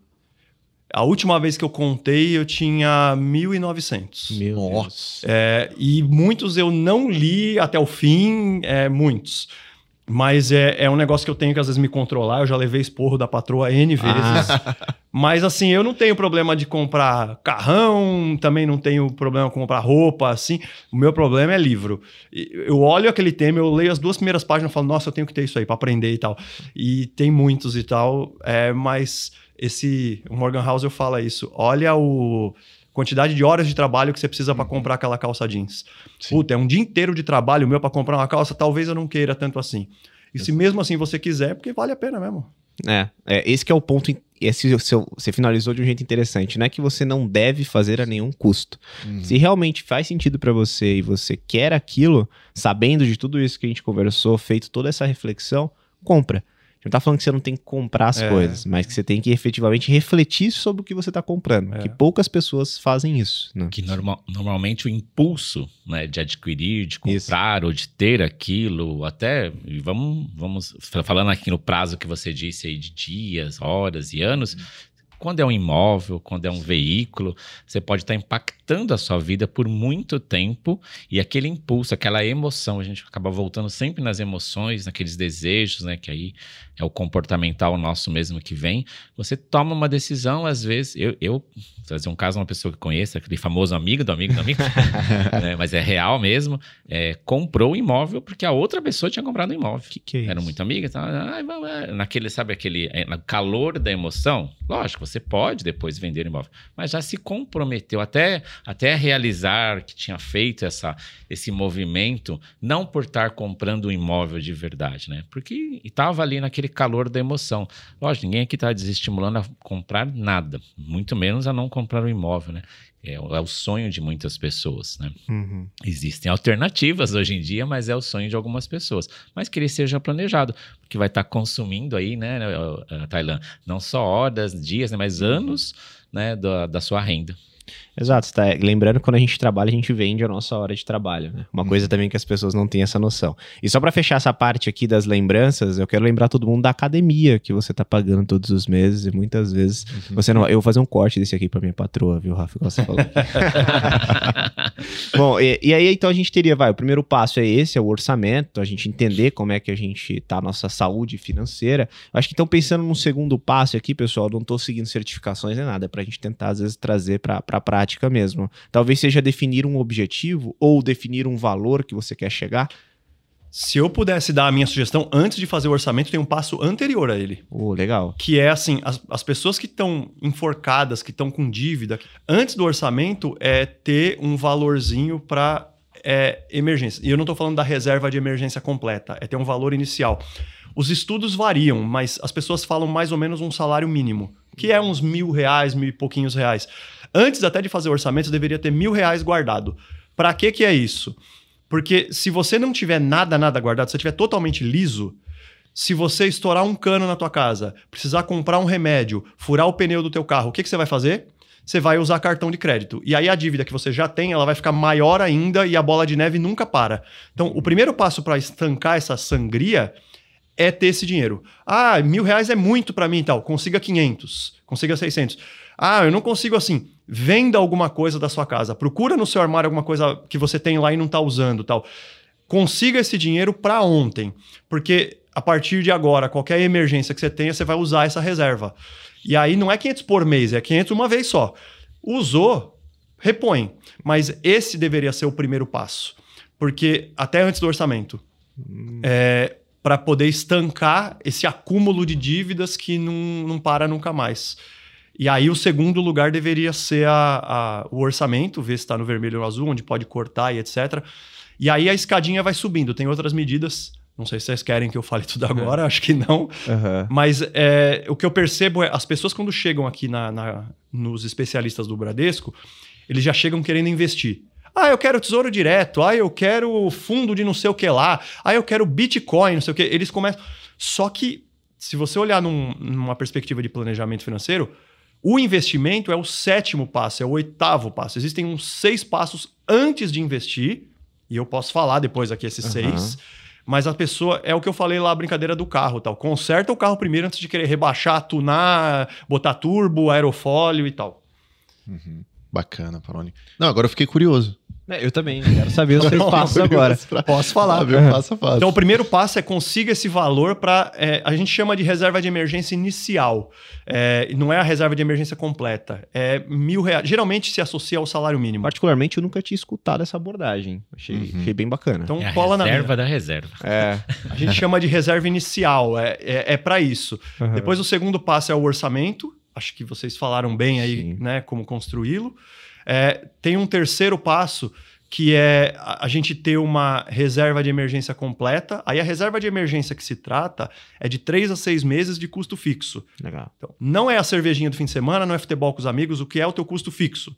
A última vez que eu contei, eu tinha 1.900. Meu Deus. É, e muitos eu não li até o fim, é, muitos. Mas é, é um negócio que eu tenho que às vezes me controlar. Eu já levei esporro da patroa N vezes. Ah. Mas assim, eu não tenho problema de comprar carrão, também não tenho problema de comprar roupa, assim. O meu problema é livro. Eu olho aquele tema, eu leio as duas primeiras páginas e falo, nossa, eu tenho que ter isso aí para aprender e tal. E tem muitos e tal, é, mas esse o Morgan Housel fala isso. Olha o quantidade de horas de trabalho que você precisa para uhum. comprar aquela calça jeans. Sim. Puta, é um dia inteiro de trabalho meu para comprar uma calça, talvez eu não queira tanto assim. E se mesmo assim você quiser, porque vale a pena mesmo. É, é esse que é o ponto. Esse seu, você finalizou de um jeito interessante. Não é que você não deve fazer a nenhum custo. Uhum. Se realmente faz sentido para você e você quer aquilo, sabendo de tudo isso que a gente conversou, feito toda essa reflexão, compra gente não tá falando que você não tem que comprar as é. coisas, mas que você tem que efetivamente refletir sobre o que você tá comprando. É. Que poucas pessoas fazem isso. Né? Que normal, normalmente o impulso né, de adquirir, de comprar isso. ou de ter aquilo, até vamos, vamos falando aqui no prazo que você disse aí de dias, horas e anos, quando é um imóvel, quando é um veículo, você pode estar impactando a sua vida por muito tempo e aquele impulso, aquela emoção, a gente acaba voltando sempre nas emoções, naqueles desejos, né? Que aí é o comportamental nosso mesmo que vem. Você toma uma decisão, às vezes, eu, eu trazer um caso, uma pessoa que conheça, aquele famoso amigo do amigo do amigo, né, mas é real mesmo, é, comprou o imóvel porque a outra pessoa tinha comprado o imóvel. Que que é Eram muito amigas, tá, naquele, sabe, aquele é, calor da emoção, lógico, você pode depois vender o imóvel, mas já se comprometeu até, até realizar que tinha feito essa, esse movimento, não por estar comprando um imóvel de verdade, né? Porque estava ali naquele calor da emoção. Lógico, ninguém aqui está desestimulando a comprar nada, muito menos a não comprar um imóvel, né? É, é, o sonho de muitas pessoas, né? Uhum. Existem alternativas hoje em dia, mas é o sonho de algumas pessoas. Mas que ele seja planejado, porque vai estar tá consumindo aí, né, Tailândia, não só horas, dias, né, mas anos, né, da, da sua renda. Exato, tá. Lembrando que quando a gente trabalha, a gente vende a nossa hora de trabalho, né? Uma coisa uhum. também que as pessoas não têm essa noção. E só para fechar essa parte aqui das lembranças, eu quero lembrar todo mundo da academia que você tá pagando todos os meses e muitas vezes uhum. você não. Eu vou fazer um corte desse aqui para minha patroa, viu, Rafa? Você falou. Bom, e, e aí então a gente teria, vai, o primeiro passo é esse, é o orçamento, a gente entender como é que a gente tá, a nossa saúde financeira. Acho que então pensando num segundo passo aqui, pessoal, não tô seguindo certificações nem nada, é pra gente tentar às vezes trazer pra, pra prática mesmo. Talvez seja definir um objetivo ou definir um valor que você quer chegar. Se eu pudesse dar a minha sugestão antes de fazer o orçamento, tem um passo anterior a ele. Oh, legal. Que é assim: as, as pessoas que estão enforcadas, que estão com dívida, antes do orçamento é ter um valorzinho para é, emergência. E eu não estou falando da reserva de emergência completa, é ter um valor inicial. Os estudos variam, mas as pessoas falam mais ou menos um salário mínimo, que é uns mil reais, mil e pouquinhos reais. Antes até de fazer o orçamento, você deveria ter mil reais guardado. Para que que é isso? Porque se você não tiver nada, nada guardado, se você estiver totalmente liso, se você estourar um cano na tua casa, precisar comprar um remédio, furar o pneu do teu carro, o que, que você vai fazer? Você vai usar cartão de crédito. E aí a dívida que você já tem, ela vai ficar maior ainda e a bola de neve nunca para. Então, o primeiro passo para estancar essa sangria é ter esse dinheiro. Ah, mil reais é muito para mim e tal. Consiga 500, consiga 600. Ah, eu não consigo assim. Venda alguma coisa da sua casa. Procura no seu armário alguma coisa que você tem lá e não está usando tal. Consiga esse dinheiro para ontem. Porque a partir de agora, qualquer emergência que você tenha, você vai usar essa reserva. E aí não é 500 por mês, é 500 uma vez só. Usou, repõe. Mas esse deveria ser o primeiro passo. Porque até antes do orçamento. É, para poder estancar esse acúmulo de dívidas que não, não para nunca mais. E aí o segundo lugar deveria ser a, a- o orçamento, ver se está no vermelho ou no azul, onde pode cortar e etc. E aí a escadinha vai subindo. Tem outras medidas. Não sei se vocês querem que eu fale tudo agora, acho que não. Aham. Mas é, o que eu percebo é as pessoas quando chegam aqui na, na- nos especialistas do Bradesco, eles já chegam querendo investir. Ah, eu quero tesouro direto. Ah, eu quero fundo de não sei o que lá. Ah, eu quero Bitcoin, não sei o que. Eles começam. Só que, se você olhar num- numa perspectiva de planejamento financeiro, o investimento é o sétimo passo, é o oitavo passo. Existem uns seis passos antes de investir, e eu posso falar depois aqui esses Aham. seis. Mas a pessoa, é o que eu falei lá, a brincadeira do carro tal. Conserta o carro primeiro antes de querer rebaixar, tunar, botar turbo, aerofólio e tal. Bacana, Paroni. Não, agora eu fiquei curioso. É, eu também, quero saber os seus passos agora. Posso falar. Viu? Passo a passo. Então, o primeiro passo é consiga esse valor para. a gente chama de reserva de emergência inicial. É, não é a reserva de emergência completa. É mil reais. Geralmente se associa ao salário mínimo. Particularmente, eu nunca tinha escutado essa abordagem. Achei, Uhum. achei bem bacana. Então, É a cola na minha. reserva da reserva. É. A gente chama de reserva inicial. É, é, é para isso. Aham. Depois, o segundo passo é o orçamento. Acho que vocês falaram bem aí, Sim. né, como construí-lo. É, tem um terceiro passo que é a, gente ter uma reserva de emergência completa. Aí a reserva de emergência que se trata é de três a seis meses de custo fixo. Legal. Então, não é a cervejinha do fim de semana, não é futebol com os amigos, o que é o teu custo fixo?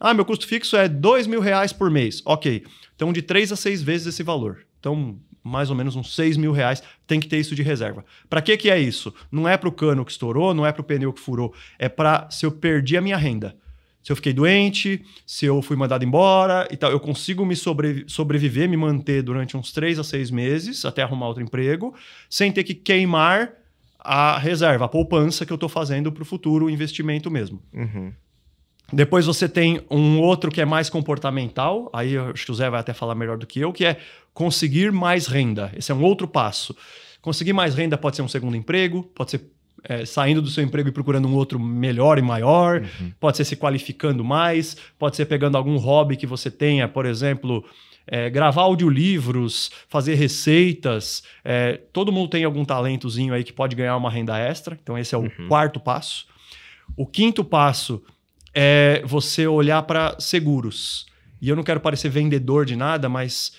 Ah, meu custo fixo é dois mil reais por mês. Ok. Então, de três a seis vezes esse valor. Então, mais ou menos uns seis mil reais tem que ter isso de reserva. Para que que é isso? Não é para o cano que estourou, não é para o pneu que furou. É para se eu perdi a minha renda. Se eu fiquei doente, se eu fui mandado embora e tal, eu consigo me sobre- sobreviver, me manter durante uns três a seis meses até arrumar outro emprego, sem ter que queimar a reserva, a poupança que eu estou fazendo para o futuro investimento mesmo. Uhum. Depois você tem um outro que é mais comportamental, aí eu acho que o Zé vai até falar melhor do que eu, que é conseguir mais renda. Esse é um outro passo. Conseguir mais renda pode ser um segundo emprego, pode ser é, saindo do seu emprego e procurando um outro melhor e maior, pode ser se qualificando mais, pode ser pegando algum hobby que você tenha, por exemplo, é, gravar audiolivros, fazer receitas. é, todo mundo tem algum talentozinho aí que pode ganhar uma renda extra, então esse é o quarto passo. O quinto passo é você olhar para seguros. E eu não quero parecer vendedor de nada, mas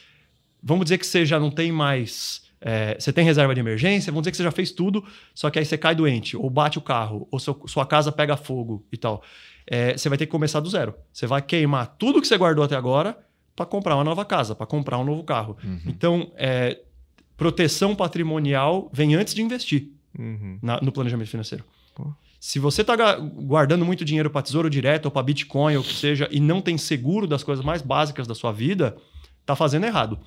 vamos dizer que você já não tem mais. É, você tem reserva de emergência, vamos dizer que você já fez tudo, só que aí você cai doente, ou bate o carro, ou seu- sua casa pega fogo e tal. É, você vai ter que começar do zero. Você vai queimar tudo que você guardou até agora para comprar uma nova casa, para comprar um novo carro. Então, é, proteção patrimonial vem antes de investir Uhum. na- no planejamento financeiro. Pô. Se você está guardando muito dinheiro para tesouro direto ou para Bitcoin ou o que seja e não tem seguro das coisas mais básicas da sua vida, tá fazendo errado.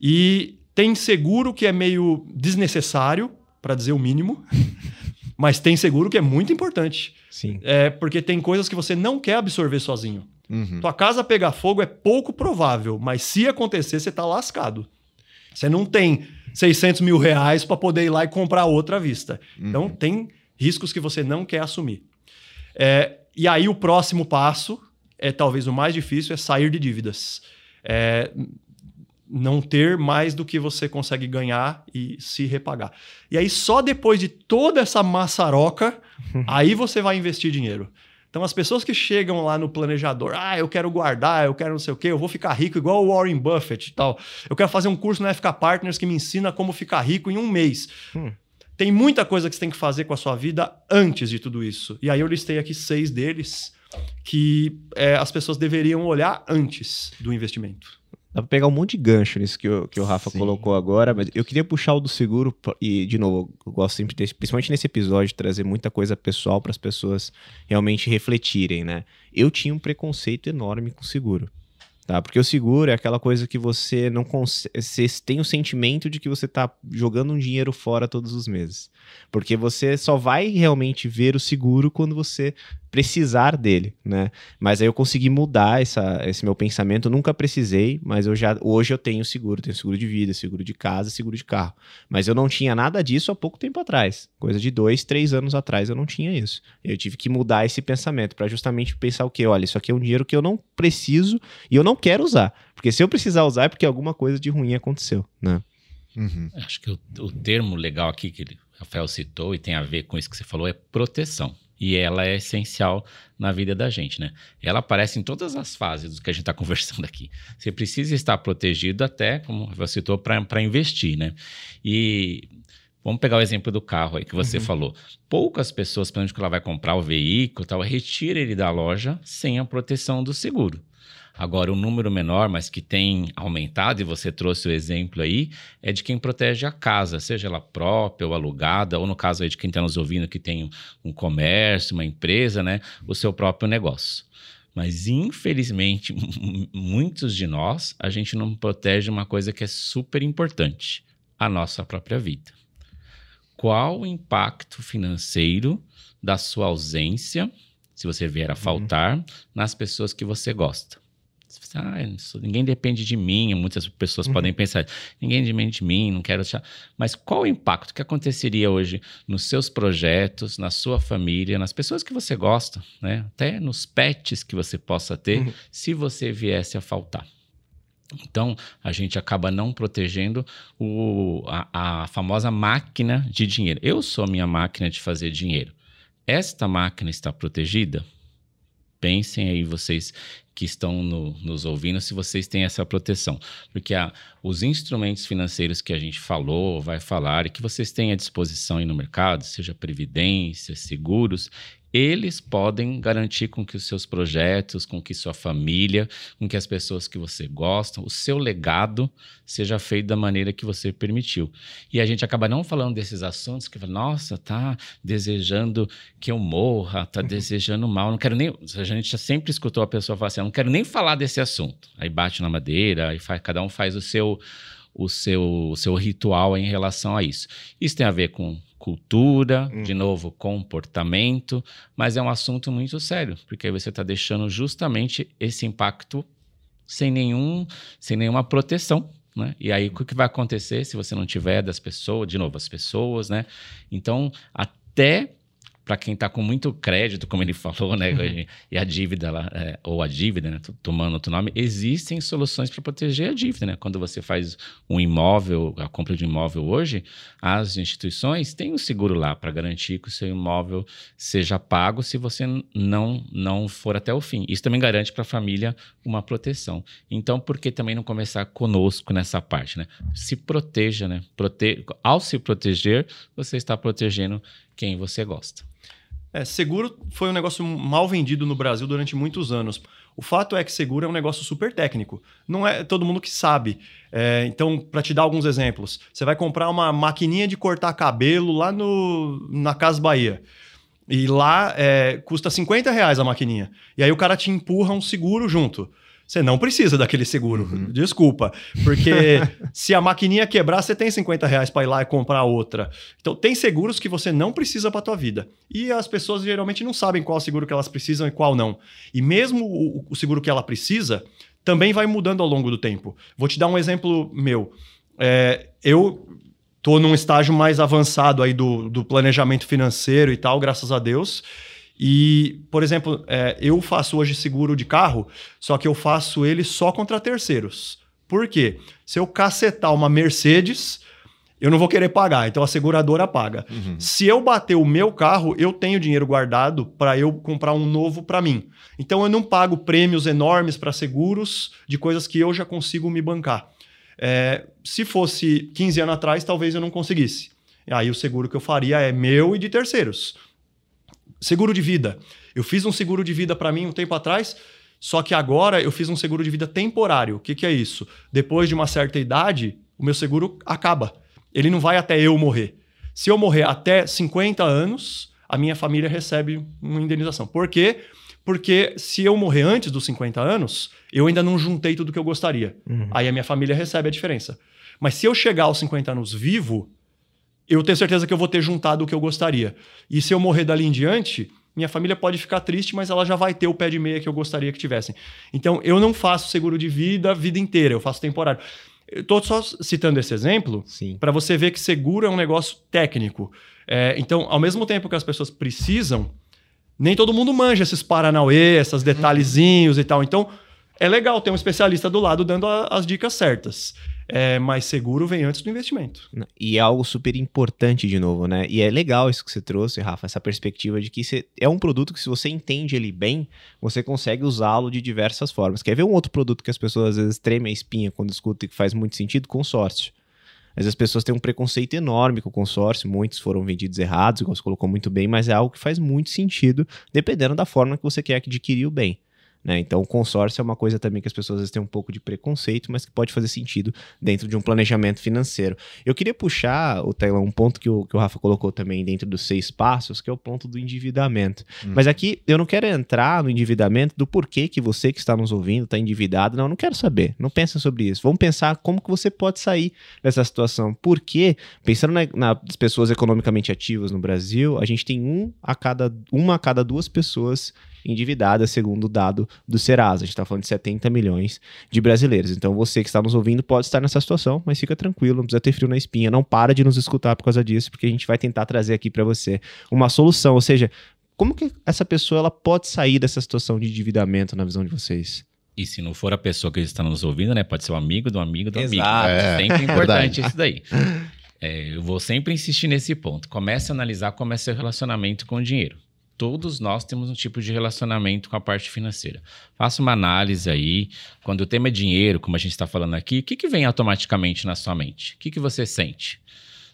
E tem seguro que é meio desnecessário, para dizer o mínimo, mas tem seguro que é muito importante. Sim. É porque tem coisas que você não quer absorver sozinho. Uhum. Tua casa pegar fogo é pouco provável, mas se acontecer, você tá lascado. Você não tem 600 mil reais para poder ir lá e comprar outra vista. Então, tem riscos que você não quer assumir. É, e aí, o próximo passo, é talvez o mais difícil, é sair de dívidas. É, não ter mais do que você consegue ganhar e se repagar. E aí, só depois de toda essa maçaroca, aí você vai investir dinheiro. Então, as pessoas que chegam lá no planejador, ah, eu quero guardar, eu quero não sei o quê, eu vou ficar rico igual o Warren Buffett e tal. Eu quero fazer um curso no FK Partners que me ensina como ficar rico em um mês. Hum. Tem muita coisa que você tem que fazer com a sua vida antes de tudo isso. E aí eu listei aqui seis deles que é, as pessoas deveriam olhar antes do investimento. Dá pra pegar um monte de gancho nisso que o, que o Rafa Sim. colocou agora, mas eu queria puxar o do seguro, e, de novo, eu gosto sempre, desse, principalmente nesse episódio, de trazer muita coisa pessoal para as pessoas realmente refletirem, né? Eu tinha um preconceito enorme com seguro. Tá? Porque o seguro é aquela coisa que você não consegue. Você tem o sentimento de que você tá jogando um dinheiro fora todos os meses. Porque você só vai realmente ver o seguro quando você precisar dele, né? Mas aí eu consegui mudar essa, esse meu pensamento. Eu nunca precisei, mas eu já hoje eu tenho seguro, tenho seguro de vida, seguro de casa, seguro de carro. Mas eu não tinha nada disso há pouco tempo atrás. Coisa de dois, três anos atrás eu não tinha isso. Eu tive que mudar esse pensamento para justamente pensar o quê? Olha, isso aqui é um dinheiro que eu não preciso e eu não quero usar. Porque se eu precisar usar é porque alguma coisa de ruim aconteceu, né? Uhum. Acho que o, o termo legal aqui que ele- o Rafael citou e tem a ver com isso que você falou é proteção. E ela é essencial na vida da gente, né? Ela aparece em todas as fases do que a gente está conversando aqui. Você precisa estar protegido até, como Rafael citou, para investir, né? E vamos pegar o exemplo do carro aí que você falou. Poucas pessoas, principalmente quando ela vai comprar o veículo, tal, retira ele da loja sem a proteção do seguro. Agora, o número menor, mas que tem aumentado, e você trouxe o exemplo aí, é de quem protege a casa, seja ela própria ou alugada, ou no caso aí de quem está nos ouvindo que tem um comércio, uma empresa, né? O seu próprio negócio. Mas, infelizmente, muitos de nós, a gente não protege uma coisa que é super importante: a nossa própria vida. Qual o impacto financeiro da sua ausência, se você vier a faltar, nas pessoas que você gosta? Fala, ah, ninguém depende de mim. Muitas pessoas podem pensar, ninguém depende de mim, não quero deixar. Mas qual o impacto que aconteceria hoje nos seus projetos, na sua família, nas pessoas que você gosta, né? Até nos pets que você possa ter, Uhum. se você viesse a faltar. Então, a gente acaba não protegendo o- a, a famosa máquina de dinheiro. Eu sou a minha máquina de fazer dinheiro. Esta máquina está protegida? Pensem aí, vocês que estão no- nos ouvindo, se vocês têm essa proteção. Porque a- os instrumentos financeiros que a gente falou, vai falar, e que vocês têm à disposição aí no mercado, seja previdência, seguros, eles podem garantir com que os seus projetos, com que sua família, com que as pessoas que você gosta, o seu legado seja feito da maneira que você permitiu. E a gente acaba não falando desses assuntos que fala, nossa, tá desejando que eu morra, tá desejando mal, não quero nem. A gente já sempre escutou a pessoa falar assim, não quero nem falar desse assunto. Aí bate na madeira, aí faz, cada um faz o seu o seu, o seu ritual em relação a isso. Isso tem a ver com cultura, Hum. de novo, comportamento, mas é um assunto muito sério, porque aí você está deixando justamente esse impacto sem, nenhum, sem nenhuma proteção. Né? E aí, o que vai acontecer se você não tiver das pessoas, de novo, as pessoas, né? Então, até para quem está com muito crédito, como ele falou, né? E a dívida lá, é, ou a dívida, né? Tomando outro nome, existem soluções para proteger a dívida, né? Quando você faz um imóvel, a compra de um imóvel hoje, as instituições têm um seguro lá para garantir que o seu imóvel seja pago se você não, não for até o fim. Isso também garante para a família uma proteção. Então, por que também não começar conosco nessa parte, né? Se proteja, né? Prote... Ao se proteger, você está protegendo quem você gosta. É, seguro foi um negócio mal vendido no Brasil durante muitos anos. O fato é que seguro é um negócio super técnico. Não é todo mundo que sabe. É, então, para te dar alguns exemplos, você vai comprar uma maquininha de cortar cabelo lá no, na Casa Bahia. E lá é, custa 50 reais a maquininha. E aí o cara te empurra um seguro junto. Você não precisa daquele seguro. Desculpa. Porque se a maquininha quebrar, você tem 50 reais para ir lá e comprar outra. Então, tem seguros que você não precisa para tua vida. E as pessoas geralmente não sabem qual seguro que elas precisam e qual não. E mesmo o, o seguro que ela precisa também vai mudando ao longo do tempo. Vou te dar um exemplo meu. É, eu tô num estágio mais avançado aí do, do planejamento financeiro e tal, graças a Deus. E, por exemplo, é, eu faço hoje seguro de carro, só que eu faço ele só contra terceiros. Por quê? Se eu cacetar uma Mercedes, eu não vou querer pagar, então a seguradora paga. Uhum. Se eu bater o meu carro, eu tenho dinheiro guardado para eu comprar um novo para mim. Então eu não pago prêmios enormes para seguros de coisas que eu já consigo me bancar. É, se fosse 15 anos atrás, talvez eu não conseguisse. Aí o seguro que eu faria é meu e de terceiros. Seguro de vida. Eu fiz um seguro de vida para mim um tempo atrás, só que agora eu fiz um seguro de vida temporário. O que, que é isso? Depois de uma certa idade, o meu seguro acaba. Ele não vai até eu morrer. Se eu morrer até 50 anos, a minha família recebe uma indenização. Por quê? Porque se eu morrer antes dos 50 anos, eu ainda não juntei tudo que eu gostaria. Uhum. Aí a minha família recebe a diferença. Mas se eu chegar aos 50 anos vivo, eu tenho certeza que eu vou ter juntado o que eu gostaria. E se eu morrer dali em diante, minha família pode ficar triste, mas ela já vai ter o pé de meia que eu gostaria que tivessem. Então, eu não faço seguro de vida a vida inteira, eu faço temporário. Estou só citando esse exemplo para você ver que seguro é um negócio técnico. É, então, ao mesmo tempo que as pessoas precisam, nem todo mundo manja esses paranauê, esses detalhezinhos e tal. Então, é legal ter um especialista do lado dando a- as dicas certas. É, mas seguro vem antes do investimento. E é algo super importante de novo, né? E é legal isso que você trouxe, Rafa, essa perspectiva de que você- é um produto que se você entende ele bem, você consegue usá-lo de diversas formas. Quer ver um outro produto que as pessoas às vezes tremem a espinha quando escutam e que faz muito sentido? Consórcio. Às vezes as pessoas têm um preconceito enorme com o consórcio, muitos foram vendidos errados, igual você colocou muito bem, mas é algo que faz muito sentido dependendo da forma que você quer adquirir o bem. Né? Então, o consórcio é uma coisa também que as pessoas às vezes têm um pouco de preconceito, mas que pode fazer sentido dentro de um planejamento financeiro. Eu queria puxar, o Tailão, um ponto que o, que o Rafa colocou também dentro dos seis passos, que é o ponto do endividamento. Hum. Mas aqui eu não quero entrar no endividamento do porquê que você que está nos ouvindo está endividado. Não, eu não quero saber. Não pensa sobre isso. Vamos pensar como que você pode sair dessa situação. Porque, pensando na- nas pessoas economicamente ativas no Brasil, a gente tem um a cada, uma a cada duas pessoas endividadas, segundo o dado do Serasa. A gente está falando de 70 milhões de brasileiros. Então você que está nos ouvindo pode estar nessa situação, mas fica tranquilo, não precisa ter frio na espinha. Não para de nos escutar por causa disso, porque a gente vai tentar trazer aqui para você uma solução. Ou seja, como que essa pessoa ela pode sair dessa situação de endividamento na visão de vocês? E se não for a pessoa que está nos ouvindo, né? Pode ser o amigo do amigo do amigo. Exato. É, sempre importante isso daí. É, eu vou sempre insistir nesse ponto. Comece a analisar como é seu relacionamento com o dinheiro. Todos nós temos um tipo de relacionamento com a parte financeira. Faça uma análise aí. Quando o tema é dinheiro, como a gente está falando aqui, o que, que vem automaticamente na sua mente? O que, que você sente?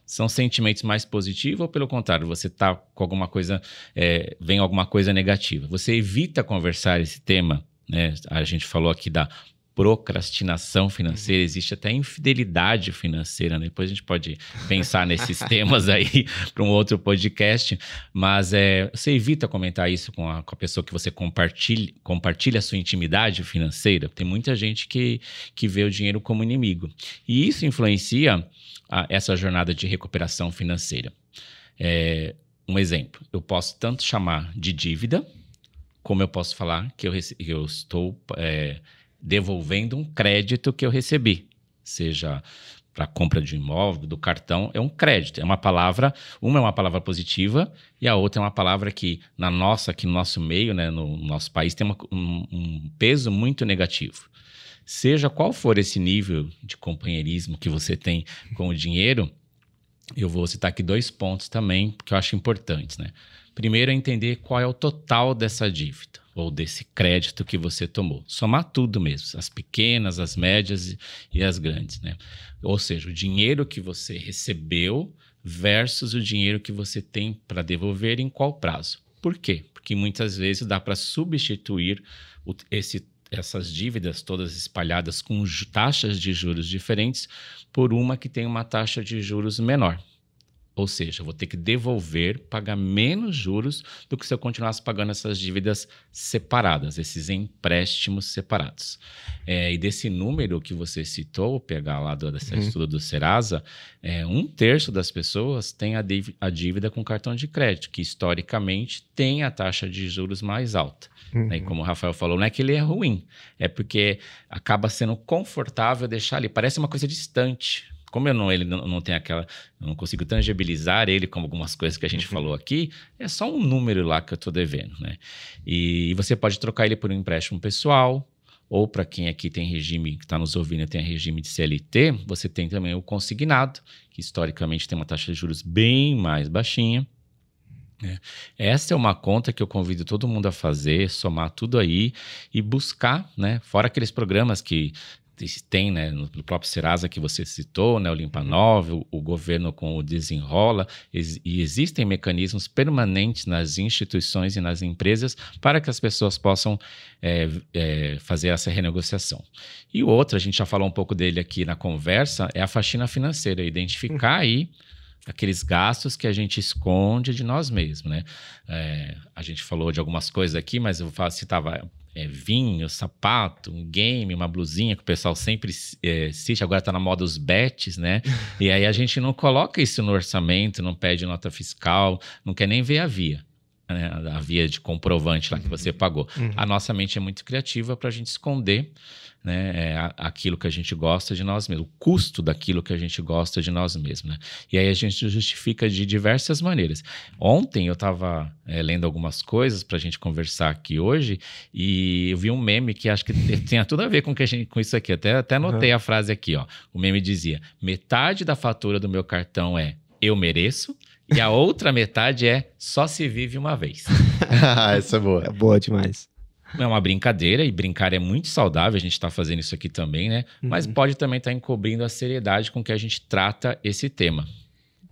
São sentimentos mais positivos ou, pelo contrário, você está com alguma coisa, é, vem alguma coisa negativa? Você evita conversar esse tema, né? A gente falou aqui da procrastinação financeira, existe até infidelidade financeira, né? Depois a gente pode pensar nesses temas aí para um outro podcast, mas é, você evita comentar isso com a, com a pessoa que você compartilha, compartilha a sua intimidade financeira. Tem muita gente que, que vê o dinheiro como inimigo. E isso influencia a- essa jornada de recuperação financeira. É, um exemplo, eu posso tanto chamar de dívida, como eu posso falar que eu, eu estou é, devolvendo um crédito que eu recebi, seja para compra de um imóvel, do cartão, é um crédito, é uma palavra, uma é uma palavra positiva e a outra é uma palavra que na nossa, aqui no nosso meio, né, no nosso país tem uma- um, um peso muito negativo. Seja qual for esse nível de companheirismo que você tem com o dinheiro, eu vou citar aqui dois pontos também que eu acho importantes, né? Primeiro é entender qual é o total dessa dívida ou desse crédito que você tomou. Somar tudo mesmo, as pequenas, as médias e- as grandes, né? Ou seja, o dinheiro que você recebeu versus o dinheiro que você tem para devolver em qual prazo. Por quê? Porque muitas vezes dá para substituir o- esse- essas dívidas todas espalhadas com taxas de juros diferentes por uma que tem uma taxa de juros menor. Ou seja, eu vou ter que devolver, pagar menos juros do que se eu continuasse pagando essas dívidas separadas, esses empréstimos separados. É, e desse número que você citou, pegar lá do, desse uhum. estudo do Serasa, é, um terço das pessoas tem a dívida, a dívida com cartão de crédito, que historicamente tem a taxa de juros mais alta. Uhum. Né? E como o Rafael falou, não é que ele é ruim, é porque acaba sendo confortável deixar ali. Parece uma coisa distante como eu não, ele não, não tem aquela, eu não consigo tangibilizar ele como algumas coisas que a gente uhum. falou aqui, é só um número lá que eu estou devendo, né? E, e, você pode trocar ele por um empréstimo pessoal, ou para quem aqui tem regime, que está nos ouvindo, tem regime de CLT, você tem também o consignado, que historicamente tem uma taxa de juros bem mais baixinha. Né? Essa é uma conta que eu convido todo mundo a fazer, somar tudo aí e buscar, né? Fora aqueles programas que tem né, no próprio Serasa que você citou, né, o Limpa. Nova, o, o governo com o Desenrola, ex, e existem mecanismos permanentes nas instituições e nas empresas para que as pessoas possam é, é, fazer essa renegociação. E o outro, a gente já falou um pouco dele aqui na conversa, é a faxina financeira, identificar aí aqueles gastos que a gente esconde de nós mesmos, né? É, a gente falou de algumas coisas aqui, mas eu citar é, vinho, sapato, um game, uma blusinha que o pessoal sempre é, assiste, agora está na moda os bets, né? e aí a gente não coloca isso no orçamento, não pede nota fiscal, não quer nem ver a via. Né? A via de comprovante lá que você pagou. Uhum. A nossa mente é muito criativa para a gente esconder né, é, aquilo que a gente gosta de nós mesmos, o custo daquilo que a gente gosta de nós mesmos. Né? E aí a gente justifica de diversas maneiras. Ontem eu estava é, lendo algumas coisas para a gente conversar aqui hoje e eu vi um meme que acho que tem tudo a ver com, que a gente, com isso aqui. Até, até anotei uhum. a frase aqui. Ó. O meme dizia: metade da fatura do meu cartão é eu mereço. E a outra metade é só se vive uma vez. Essa é boa. É boa demais é uma brincadeira e brincar é muito saudável, a gente está fazendo isso aqui também, né? Uhum. Mas pode também estar tá encobrindo a seriedade com que a gente trata esse tema.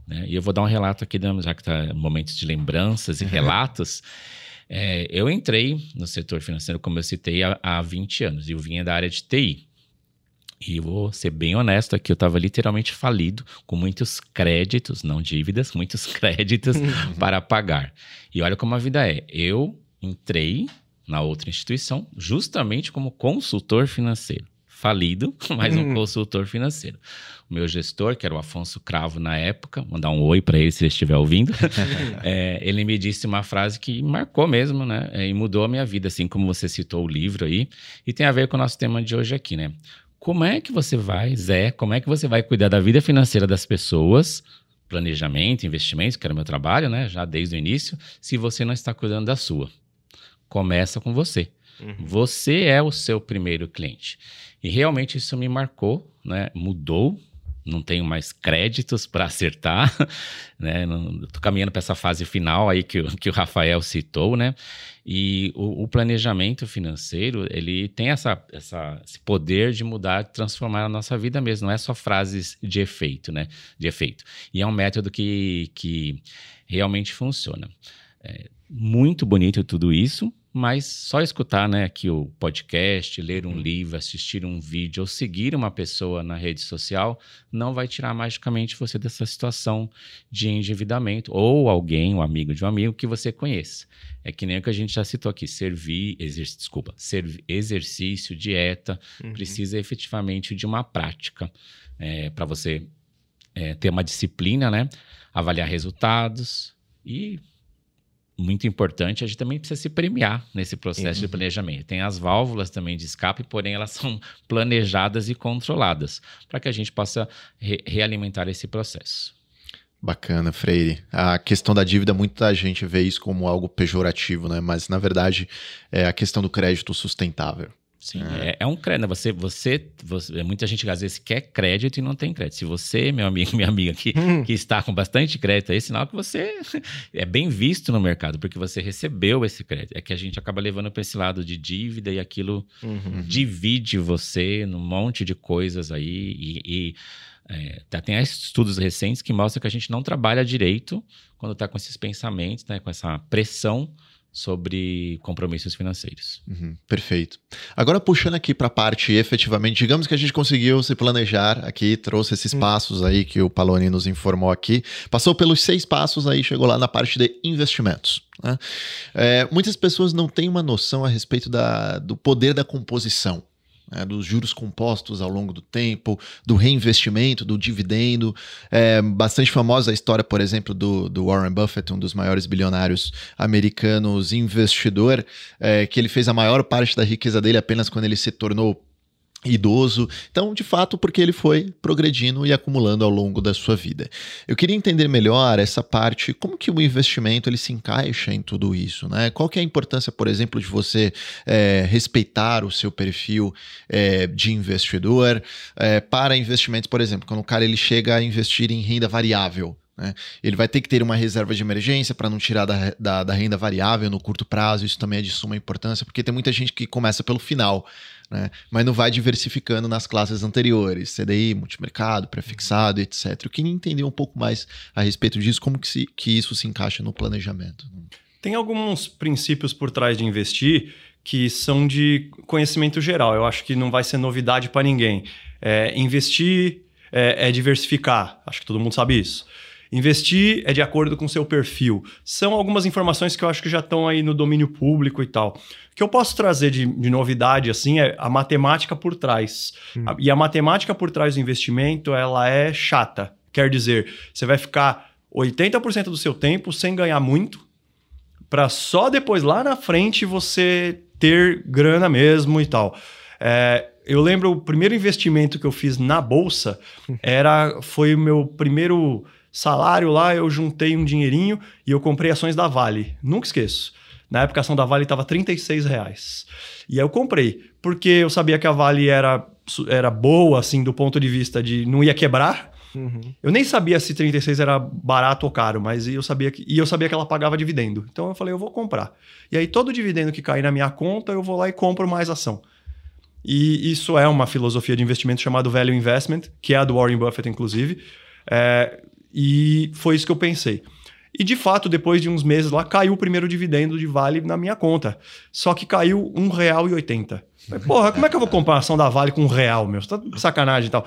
Né? E eu vou dar um relato aqui, já que está momentos de lembranças e relatos. É, eu entrei no setor financeiro, como eu citei, há, há 20 anos, e eu vinha da área de TI. E vou ser bem honesto aqui, eu estava literalmente falido, com muitos créditos, não dívidas, muitos créditos uhum. para pagar. E olha como a vida é. Eu entrei na outra instituição, justamente como consultor financeiro. Falido, mas um uhum. consultor financeiro. O meu gestor, que era o Afonso Cravo na época, mandar um oi para ele se ele estiver ouvindo, é, ele me disse uma frase que marcou mesmo, né? É, e mudou a minha vida, assim como você citou o livro aí. E tem a ver com o nosso tema de hoje aqui, né? Como é que você vai, Zé, como é que você vai cuidar da vida financeira das pessoas planejamento, investimentos, que era o meu trabalho, né, já desde o início, se você não está cuidando da sua começa com você. Uhum. Você é o seu primeiro cliente. E realmente isso me marcou, né? Mudou. Não tenho mais créditos para acertar, né? Estou caminhando para essa fase final aí que, que o Rafael citou, né? E o, o, planejamento financeiro, ele tem essa, essa, esse poder de mudar, transformar a nossa vida mesmo. Não é só frases de efeito, né? De efeito. E é um método que, que realmente funciona. É muito bonito tudo isso, mas só escutar né, aqui o podcast, ler um uhum. livro, assistir um vídeo ou seguir uma pessoa na rede social não vai tirar magicamente você dessa situação de endividamento ou alguém, um amigo de um amigo que você conheça. É que nem o que a gente já citou aqui, servir, exer, desculpa, ser, exercício, dieta, uhum. precisa efetivamente de uma prática é, para você é, ter uma disciplina, né? Avaliar resultados e muito importante, a gente também precisa se premiar nesse processo uhum. de planejamento. Tem as válvulas também de escape, porém elas são planejadas e controladas para que a gente possa re realimentar esse processo. Bacana, Freire. A questão da dívida, muita gente vê isso como algo pejorativo, né? Mas, na verdade, é a questão do crédito sustentável. Sim, é, é, é um crédito. Né? Você, você, você, muita gente às vezes quer crédito e não tem crédito. Se você, meu amigo, minha amiga, que, hum. que está com bastante crédito, aí é sinal que você é bem visto no mercado, porque você recebeu esse crédito. É que a gente acaba levando para esse lado de dívida e aquilo uhum. divide você num monte de coisas aí. E, e é, tá, tem estudos recentes que mostram que a gente não trabalha direito quando está com esses pensamentos, né, com essa pressão sobre compromissos financeiros. Uhum, perfeito. Agora puxando aqui para a parte efetivamente, digamos que a gente conseguiu se planejar aqui, trouxe esses hum. passos aí que o Paloni nos informou aqui, passou pelos seis passos aí, chegou lá na parte de investimentos. Né? É, muitas pessoas não têm uma noção a respeito da, do poder da composição né, dos juros compostos ao longo do tempo, do reinvestimento, do dividendo. É bastante famosa a história, por exemplo, do, do Warren Buffett, um dos maiores bilionários americanos, investidor, é, que ele fez a maior parte da riqueza dele apenas quando ele se tornou idoso. Então, de fato, porque ele foi progredindo e acumulando ao longo da sua vida. Eu queria entender melhor essa parte, como que o investimento ele se encaixa em tudo isso, né? Qual que é a importância, por exemplo, de você é, respeitar o seu perfil é, de investidor é, para investimentos, por exemplo, quando o cara ele chega a investir em renda variável, né? Ele vai ter que ter uma reserva de emergência para não tirar da, da, da, renda variável no curto prazo. Isso também é de suma importância, porque tem muita gente que começa pelo final né? Mas não vai diversificando nas classes anteriores, CDI, multimercado, prefixado, etc. Eu queria entender um pouco mais a respeito disso, como que, se, que isso se encaixa no planejamento. Tem alguns princípios por trás de investir que são de conhecimento geral. Eu acho que não vai ser novidade para ninguém. É, investir é, é diversificar. Acho que todo mundo sabe isso. Investir é de acordo com seu perfil. São algumas informações que eu acho que já estão aí no domínio público e tal. O que eu posso trazer de, de novidade assim é a matemática por trás. Hum. E a matemática por trás do investimento, ela é chata. Quer dizer, você vai ficar 80% do seu tempo sem ganhar muito, para só depois lá na frente você ter grana mesmo e tal. É, eu lembro o primeiro investimento que eu fiz na bolsa era foi o meu primeiro salário lá, eu juntei um dinheirinho e eu comprei ações da Vale. Nunca esqueço. Na época a ação da Vale estava 36 reais. E aí eu comprei, porque eu sabia que a Vale era, era boa, assim, do ponto de vista de não ia quebrar. Uhum. Eu nem sabia se 36 era barato ou caro, mas eu sabia que, e eu sabia que ela pagava dividendo. Então eu falei, eu vou comprar. E aí todo dividendo que cair na minha conta, eu vou lá e compro mais ação. E isso é uma filosofia de investimento chamada Value Investment, que é a do Warren Buffett, inclusive. É, e foi isso que eu pensei. E de fato, depois de uns meses lá, caiu o primeiro dividendo de Vale na minha conta. Só que caiu R$1,80. Porra, como é que eu vou comprar a ação da Vale com um real, meu? Você tá de sacanagem e tal.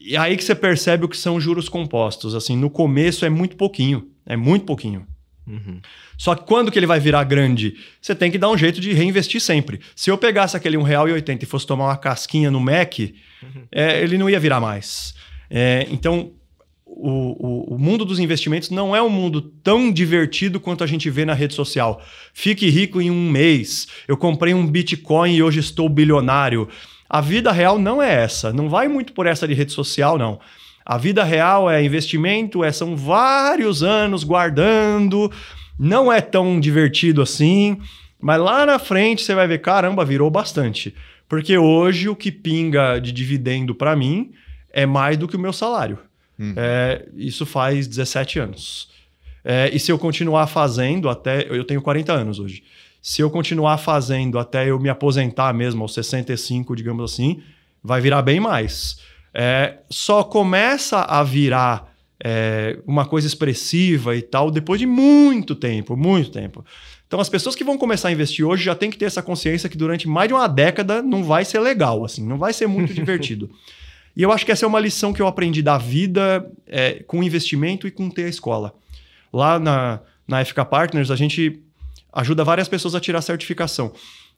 E aí que você percebe o que são juros compostos. Assim, no começo é muito pouquinho. É muito pouquinho. Uhum. Só que quando que ele vai virar grande? Você tem que dar um jeito de reinvestir sempre. Se eu pegasse aquele R$1,80 e fosse tomar uma casquinha no Mac, uhum. é, ele não ia virar mais. É, então, o, o, o, mundo dos investimentos não é um mundo tão divertido quanto a gente vê na rede social. Fique rico em um mês. Eu comprei um Bitcoin e hoje estou bilionário. A vida real não é essa. Não vai muito por essa de rede social, não. A vida real é investimento, é, são vários anos guardando. Não é tão divertido assim. Mas lá na frente você vai ver, caramba, virou bastante. Porque hoje o que pinga de dividendo para mim é mais do que o meu salário. Uhum. É, isso faz 17 anos. É, e se eu continuar fazendo até. Eu tenho 40 anos hoje. Se eu continuar fazendo até eu me aposentar mesmo, aos 65, digamos assim, vai virar bem mais. É, só começa a virar é, uma coisa expressiva e tal depois de muito tempo muito tempo. Então, as pessoas que vão começar a investir hoje já tem que ter essa consciência que durante mais de uma década não vai ser legal, assim, não vai ser muito divertido. E eu acho que essa é uma lição que eu aprendi da vida é, com investimento e com ter a escola. Lá na, na FK Partners, a gente ajuda várias pessoas a tirar certificação.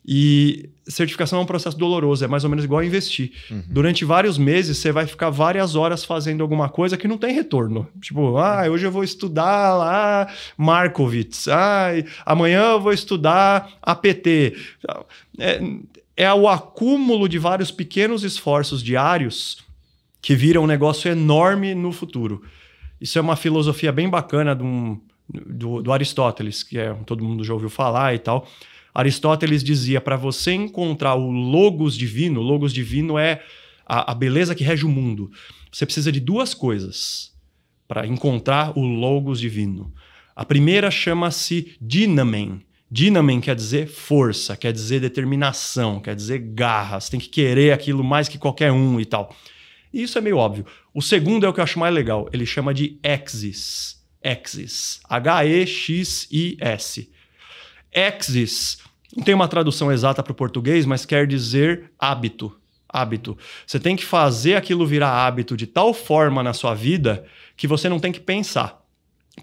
E certificação é um processo doloroso, é mais ou menos igual a investir. Uhum. Durante vários meses, você vai ficar várias horas fazendo alguma coisa que não tem retorno. Tipo, ah, hoje eu vou estudar lá Markowitz, ah, amanhã eu vou estudar APT. É, é o acúmulo de vários pequenos esforços diários que vira um negócio enorme no futuro. Isso é uma filosofia bem bacana um, do, do, Aristóteles, que é, todo mundo já ouviu falar e tal. Aristóteles dizia: para você encontrar o logos divino, logos divino é a, a beleza que rege o mundo. Você precisa de duas coisas para encontrar o logos divino. A primeira chama-se dinamen. Dinamen quer dizer força, quer dizer determinação, quer dizer garra. Você tem que querer aquilo mais que qualquer um e tal. E isso é meio óbvio. O segundo é o que eu acho mais legal. Ele chama de Exis. Exis. H-E-X-I-S. Exis não tem uma tradução exata para o português, mas quer dizer hábito. Hábito. Você tem que fazer aquilo virar hábito de tal forma na sua vida que você não tem que pensar.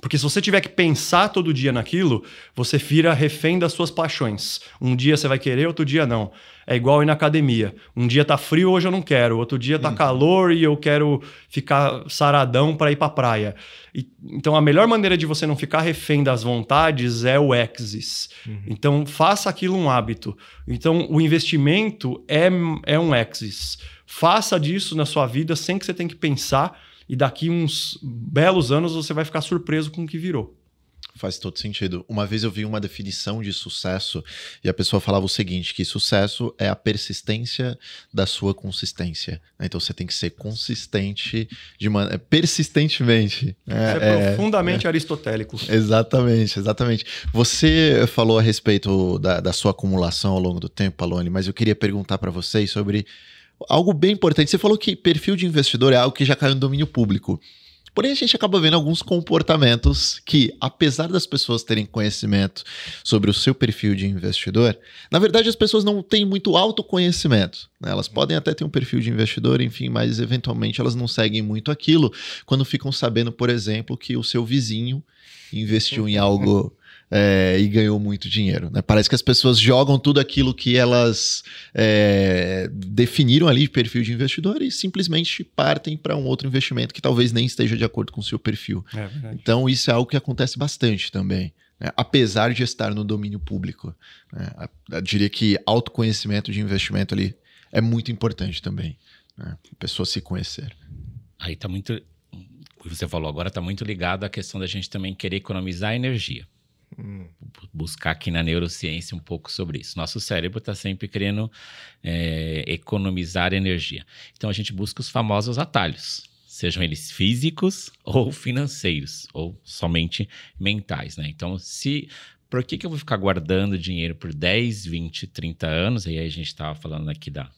Porque se você tiver que pensar todo dia naquilo, você vira refém das suas paixões. Um dia você vai querer, outro dia não. É igual ir na academia. Um dia tá frio, hoje eu não quero. Outro dia tá uhum. calor e eu quero ficar saradão para ir pra praia. E, então a melhor maneira de você não ficar refém das vontades é o exis. Uhum. Então faça aquilo um hábito. Então o investimento é, é um exis. Faça disso na sua vida sem que você tenha que pensar e daqui uns belos anos você vai ficar surpreso com o que virou. Faz todo sentido. Uma vez eu vi uma definição de sucesso e a pessoa falava o seguinte: que sucesso é a persistência da sua consistência. Então você tem que ser consistente de man... É, persistentemente. É, é profundamente é, aristotélico. Exatamente, exatamente. Você falou a respeito da, da sua acumulação ao longo do tempo, Alone, mas eu queria perguntar para vocês sobre algo bem importante. Você falou que perfil de investidor é algo que já caiu no domínio público. Porém, a gente acaba vendo alguns comportamentos que, apesar das pessoas terem conhecimento sobre o seu perfil de investidor, na verdade as pessoas não têm muito autoconhecimento. Né? Elas podem até ter um perfil de investidor, enfim, mas eventualmente elas não seguem muito aquilo quando ficam sabendo, por exemplo, que o seu vizinho investiu em algo é, e ganhou muito dinheiro. Né? Parece que as pessoas jogam tudo aquilo que elas é, definiram ali de perfil de investidor e simplesmente partem para um outro investimento que talvez nem esteja de acordo com o seu perfil. É então, isso é algo que acontece bastante também. Né? Apesar de estar no domínio público. Né? Eu diria que autoconhecimento de investimento ali é muito importante também. Né? A pessoa se conhecer. Aí está muito. O que você falou agora está muito ligado à questão da gente também querer economizar energia. Buscar aqui na neurociência um pouco sobre isso. Nosso cérebro está sempre querendo é, economizar energia. Então a gente busca os famosos atalhos, sejam eles físicos ou financeiros, ou somente mentais. Né? Então, se por que, que eu vou ficar guardando dinheiro por 10, 20, 30 anos? E aí a gente estava falando aqui da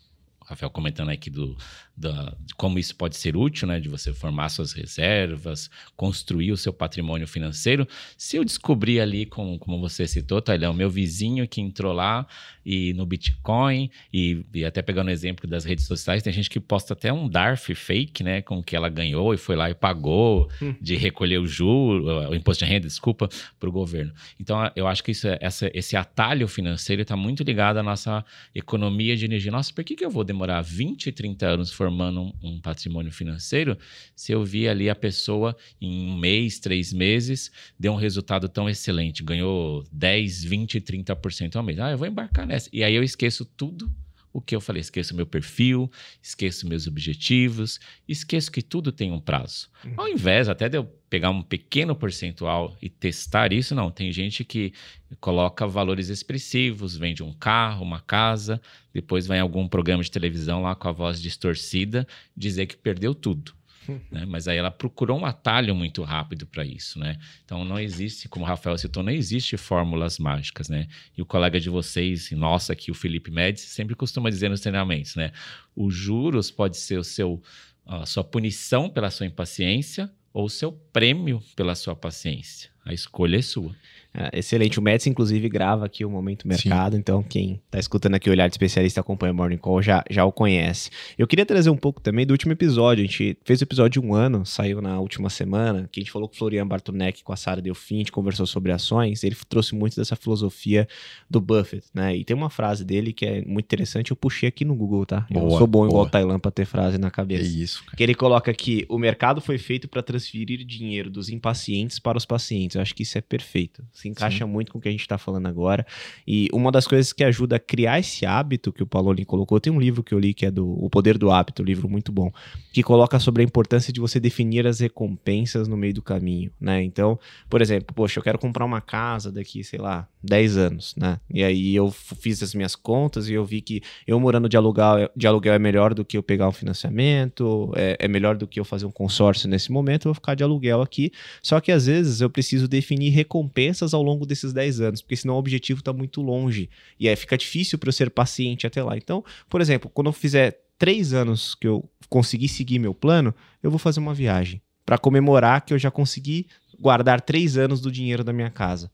Rafael comentando aqui do, da, de como isso pode ser útil, né? De você formar suas reservas, construir o seu patrimônio financeiro. Se eu descobrir ali, com, como você citou, Tailão, meu vizinho que entrou lá e no Bitcoin, e, e, até pegando o exemplo das redes sociais, tem gente que posta até um DARF fake, né? Com que ela ganhou e foi lá e pagou hum. de recolher o juro, o imposto de renda, desculpa, para o governo. Então, eu acho que isso, é, essa, esse atalho financeiro está muito ligado à nossa economia de energia. Nossa, por que, que eu vou demorar 20, 30 anos formando um, patrimônio financeiro se eu vi ali a pessoa em um mês, três meses, deu um resultado tão excelente, ganhou 10, 20, 30% ao mês. Ah, eu vou embarcar nessa. E aí eu esqueço tudo o que eu falei, esqueço meu perfil, esqueço meus objetivos, esqueço que tudo tem um prazo. Uhum. Ao invés até de eu pegar um pequeno percentual e testar isso, não. Tem gente que coloca valores expressivos, vende um carro, uma casa, depois vai em algum programa de televisão lá com a voz distorcida dizer que perdeu tudo. Né? Mas aí ela procurou um atalho muito rápido para isso, né? Então não existe, como o Rafael citou, não existe fórmulas mágicas, né? E o colega de vocês, nossa aqui, o Felipe Médici, sempre costuma dizer nos treinamentos, né? Os juros pode ser o seu, a sua punição pela sua impaciência ou seu prêmio pela sua paciência. A escolha é sua. É, excelente. O Médici, inclusive, grava aqui o Momento Mercado. Sim. Então, quem está escutando aqui o Olhar de Especialista acompanha o Morning Call já, já o conhece. Eu queria trazer um pouco também do último episódio. A gente fez o episódio de um ano, saiu na última semana, que a gente falou com o Florian Bartonek, com a Sara Delfim, a gente conversou sobre ações. Ele trouxe muito dessa filosofia do Buffett, né? E tem uma frase dele que é muito interessante. Eu puxei aqui no Google, tá? Boa, eu sou bom boa. igual o Tailan para ter frase na cabeça. É isso. Cara. Que ele coloca aqui: o mercado foi feito para transferir dinheiro dos impacientes para os pacientes. Eu acho que isso é perfeito. Se encaixa Sim. muito com que a gente está falando agora. E uma das coisas que ajuda a criar esse hábito que o Pauloni colocou, tem um livro que eu li que é do O Poder do Hábito, um livro muito bom, que coloca sobre a importância de você definir as recompensas no meio do caminho, né? Então, por exemplo, poxa, eu quero comprar uma casa daqui, sei lá, 10 anos, né? E aí eu fiz as minhas contas e eu vi que eu morando de aluguel, de aluguel é melhor do que eu pegar um financiamento, é, é melhor do que eu fazer um consórcio nesse momento, eu vou ficar de aluguel aqui. Só que às vezes eu preciso definir recompensas ao longo desses 10 10 anos, porque senão o objetivo está muito longe. E aí fica difícil para eu ser paciente até lá. Então, por exemplo, quando eu fizer três anos que eu conseguir seguir meu plano, eu vou fazer uma viagem para comemorar que eu já consegui guardar três anos do dinheiro da minha casa.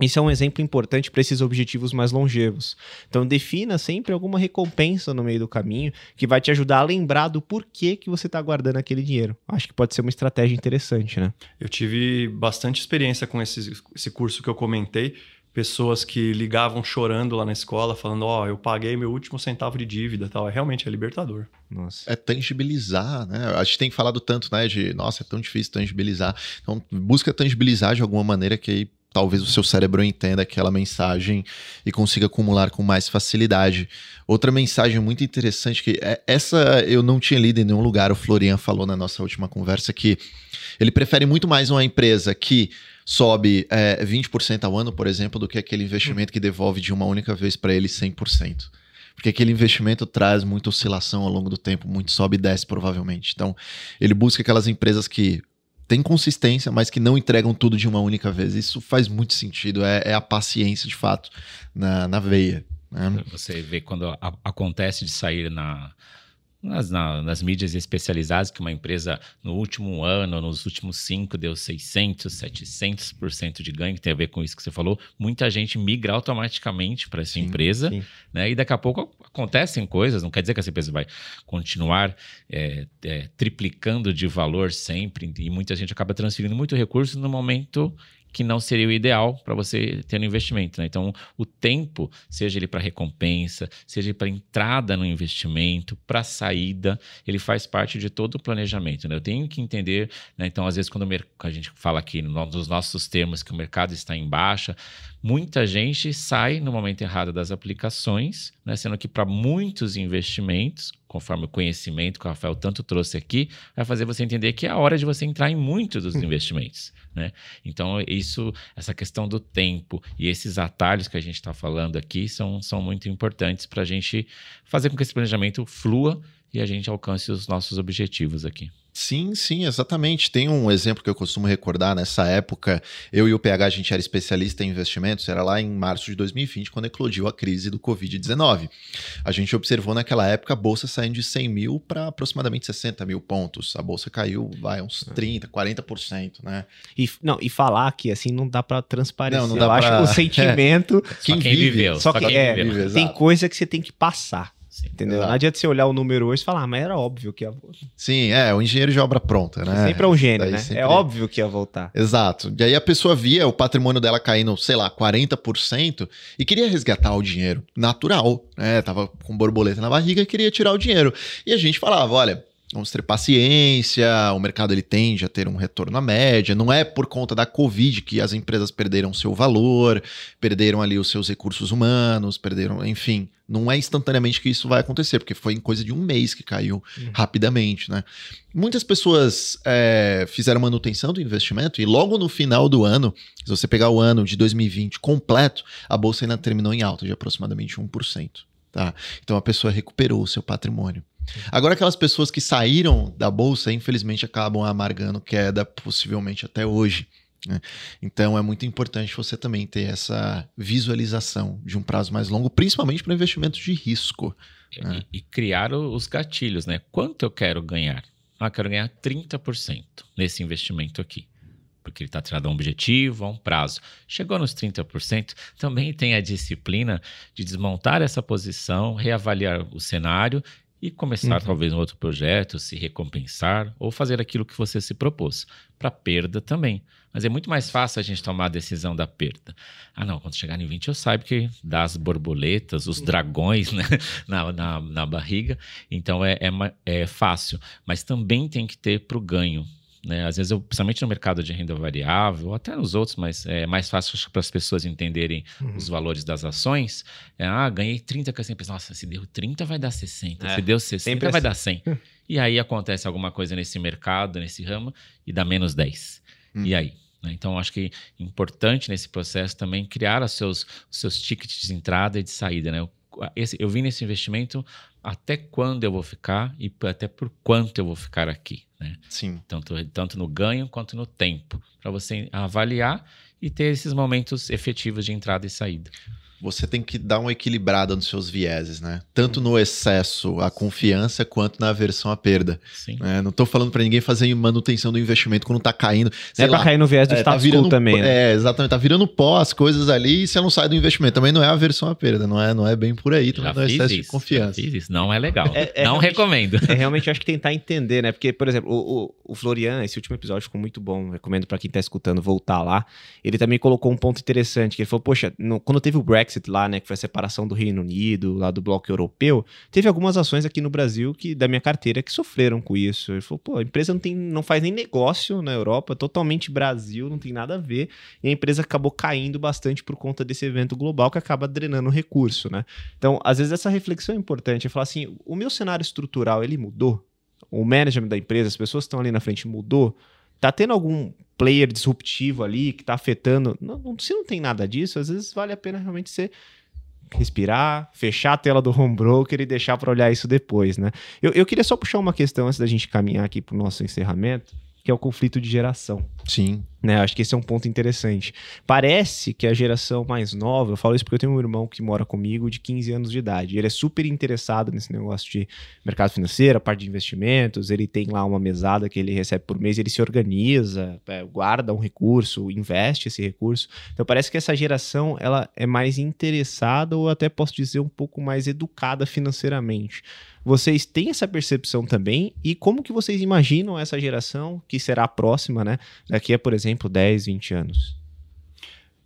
Isso é um exemplo importante para esses objetivos mais longevos. Então, defina sempre alguma recompensa no meio do caminho que vai te ajudar a lembrar do porquê que você está guardando aquele dinheiro. Acho que pode ser uma estratégia interessante, né? Eu tive bastante experiência com esse, esse curso que eu comentei. Pessoas que ligavam chorando lá na escola, falando: Ó, oh, eu paguei meu último centavo de dívida tal. É realmente é libertador. Nossa. É tangibilizar, né? A gente tem falado tanto, né? De nossa, é tão difícil tangibilizar. Então, busca tangibilizar de alguma maneira que aí talvez o seu cérebro entenda aquela mensagem e consiga acumular com mais facilidade. Outra mensagem muito interessante que é, essa eu não tinha lido em nenhum lugar, o Florian falou na nossa última conversa que ele prefere muito mais uma empresa que sobe é, 20% ao ano, por exemplo, do que aquele investimento que devolve de uma única vez para ele 100% porque aquele investimento traz muita oscilação ao longo do tempo, muito sobe e desce provavelmente. Então, ele busca aquelas empresas que tem consistência, mas que não entregam tudo de uma única vez. Isso faz muito sentido, é, é a paciência de fato na, na veia. Né? Você vê quando a, acontece de sair na, nas, na, nas mídias especializadas que uma empresa no último ano, nos últimos cinco, deu 600, 700% de ganho, que tem a ver com isso que você falou. Muita gente migra automaticamente para essa sim, empresa, sim. né? E daqui a pouco acontecem coisas, não quer dizer que essa empresa vai continuar é, é, triplicando de valor sempre, e muita gente acaba transferindo muito recurso no momento que não seria o ideal para você ter um investimento. Né? Então, o tempo, seja ele para recompensa, seja para entrada no investimento, para saída, ele faz parte de todo o planejamento. Né? Eu tenho que entender, né? então, às vezes, quando a gente fala aqui nos nossos termos que o mercado está em baixa, muita gente sai no momento errado das aplicações, né? sendo que para muitos investimentos, conforme o conhecimento que o Rafael tanto trouxe aqui, vai fazer você entender que é a hora de você entrar em muitos dos investimentos. Né? Então, isso, essa questão do tempo e esses atalhos que a gente está falando aqui são, são muito importantes para a gente fazer com que esse planejamento flua e a gente alcance os nossos objetivos aqui. Sim, sim, exatamente. Tem um exemplo que eu costumo recordar nessa época. Eu e o PH, a gente era especialista em investimentos, era lá em março de 2020, quando eclodiu a crise do Covid-19. A gente observou naquela época a bolsa saindo de 100 mil para aproximadamente 60 mil pontos. A bolsa caiu, vai, uns 30, 40%, né? E, não, e falar que assim não dá para transparecer. Não, não dá eu pra... acho que o sentimento. É. Quem, quem viveu. Só, que quem é, viveu. tem coisa que você tem que passar. Sim, entendeu? exato. Não adianta você olhar o número hoje e falar, ah, mas era óbvio que ia voltar. Sim, é, o engenheiro de obra pronta, né? Sempre é um gênio, Daí né? sempre- É óbvio que ia voltar. Exato. E aí a pessoa via o patrimônio dela caindo, sei lá, 40% e queria resgatar o dinheiro. Natural, né? Tava com borboleta na barriga e queria tirar o dinheiro. E a gente falava, olha, vamos ter paciência, o mercado ele tende a ter um retorno à média, não é por conta da Covid que as empresas perderam seu valor, perderam ali os seus recursos humanos, perderam, enfim, não é instantaneamente que isso vai acontecer, porque foi em coisa de um mês que caiu rapidamente, né? Muitas pessoas é, fizeram manutenção do investimento e logo no final do ano, se você pegar o ano de 2020 completo, a bolsa ainda terminou em alta de aproximadamente 1%. Tá? Então a pessoa recuperou o seu patrimônio. Agora, aquelas pessoas que saíram da bolsa, infelizmente, acabam amargando queda, possivelmente até hoje. né? Então, é muito importante você também ter essa visualização de um prazo mais longo, principalmente para investimentos de risco. É. E, e criar os gatilhos, né? Quanto eu quero ganhar? Ah, eu quero ganhar 30% nesse investimento aqui. Porque ele está atrelado a um objetivo, a um prazo. Chegou nos 30%, também tem a disciplina de desmontar essa posição, reavaliar o cenário e começar Uhum. talvez um outro projeto, se recompensar ou fazer aquilo que você se propôs. Para perda também. Mas é muito mais fácil a gente tomar a decisão da perda. Ah, não, quando chegar em 20 eu saiba que dá as borboletas, os dragões né, na, na, na barriga. Então é, é, é fácil. Mas também tem que ter para o ganho. Né? Às vezes, eu, principalmente no mercado de renda variável, ou até nos outros, mas é mais fácil para as pessoas entenderem Uhum. os valores das ações. É, ah, ganhei 30 com essa empresa. Nossa, se deu 30 vai dar 60. É, se deu 60 sempre vai assim. dar 100. e aí acontece alguma coisa nesse mercado, nesse ramo, e dá menos 10. Hum. E aí? né? Então, acho que é importante nesse processo também criar os seus, os seus tickets de entrada e de saída. Né? Eu, esse, eu vim nesse investimento até quando eu vou ficar e até por quanto eu vou ficar aqui. Né? Sim. Tanto, tanto no ganho quanto no tempo, para você avaliar e ter esses momentos efetivos de entrada e saída. Você tem que dar uma equilibrada nos seus vieses, né? Tanto no excesso à confiança quanto na aversão à perda. Sim. né? Não tô falando para ninguém fazer manutenção do investimento quando tá caindo. Não sei é pra lá, cair no viés do é, virando quo também, né? É, exatamente. Tá virando pó as coisas ali e você não sai do investimento. Também não é aversão à perda, não é, não é bem por aí, também Já não é excesso isso. de confiança. Já fiz isso. Não é legal. É- é não recomendo. É realmente, acho que tentar entender, né? Porque, por exemplo, o, o, o Florian, esse último episódio ficou muito bom. Recomendo pra quem tá escutando voltar lá. Ele também colocou um ponto interessante, que ele falou, poxa, no- quando teve o Brexit lá, né, que foi a separação do Reino Unido, lá do bloco europeu, teve algumas ações aqui no Brasil que da minha carteira que sofreram com isso. Ele falou, pô, a empresa não, tem, não faz nem negócio na Europa, totalmente Brasil, não tem nada a ver. E a empresa acabou caindo bastante por conta desse evento global que acaba drenando recurso, né? Então, às vezes essa reflexão é importante, é falar assim, o meu cenário estrutural, ele mudou? O management da empresa, as pessoas que estão ali na frente mudou? Tá tendo algum player disruptivo ali que tá afetando? Não, não- se não tem nada disso, às vezes vale a pena realmente você respirar, fechar a tela do home broker e deixar para olhar isso depois, né? Eu, eu queria só puxar uma questão antes da gente caminhar aqui para o nosso encerramento, que é o conflito de geração Sim. né? Acho que esse é um ponto interessante. Parece que a geração mais nova, eu falo isso porque eu tenho um irmão que mora comigo de 15 anos de idade. Ele é super interessado nesse negócio de mercado financeiro, a parte de investimentos. Ele tem lá uma mesada que ele recebe por mês, ele se organiza, é, guarda um recurso, investe esse recurso. Então parece que essa geração ela é mais interessada ou até posso dizer um pouco mais educada financeiramente. Vocês têm essa percepção também? E como que vocês imaginam essa geração que será a próxima, né? Daqui a, por exemplo, 10, 20 anos.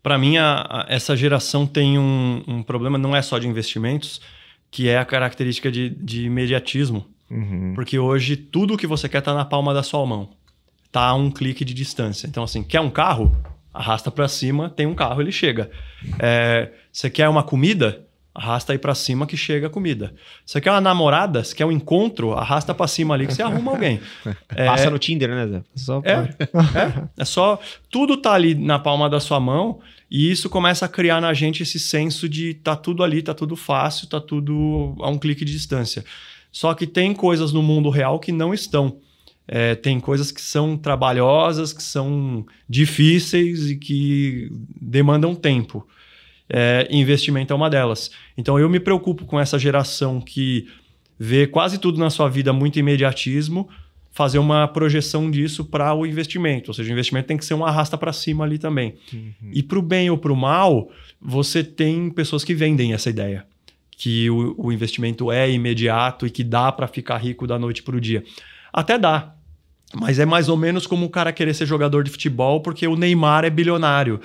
Para mim, a- a- essa geração tem um, um problema, não é só de investimentos, que é a característica de, de imediatismo. Uhum. Porque hoje tudo que você quer tá na palma da sua mão. Tá a um clique de distância. Então, assim, quer um carro? Arrasta para cima, tem um carro, ele chega. É, você quer uma comida? Arrasta aí para cima que chega a comida. Você quer uma namorada? Você quer um encontro? Arrasta para cima ali que você arruma alguém. É, Passa no Tinder, né, Zé? Só é, é, é só. Tudo tá ali na palma da sua mão e isso começa a criar na gente esse senso de tá tudo ali, tá tudo fácil, tá tudo a um clique de distância. Só que tem coisas no mundo real que não estão. É, tem coisas que são trabalhosas, que são difíceis e que demandam tempo. É, investimento é uma delas. Então eu me preocupo com essa geração que vê quase tudo na sua vida muito imediatismo, fazer uma projeção disso para o investimento. Ou seja, o investimento tem que ser uma arrasta para cima ali também. E para o bem ou para o mal, você tem pessoas que vendem essa ideia. Que o, o investimento é imediato e que dá para ficar rico da noite para o dia. Até dá. Mas é mais ou menos como o cara querer ser jogador de futebol porque o Neymar é bilionário.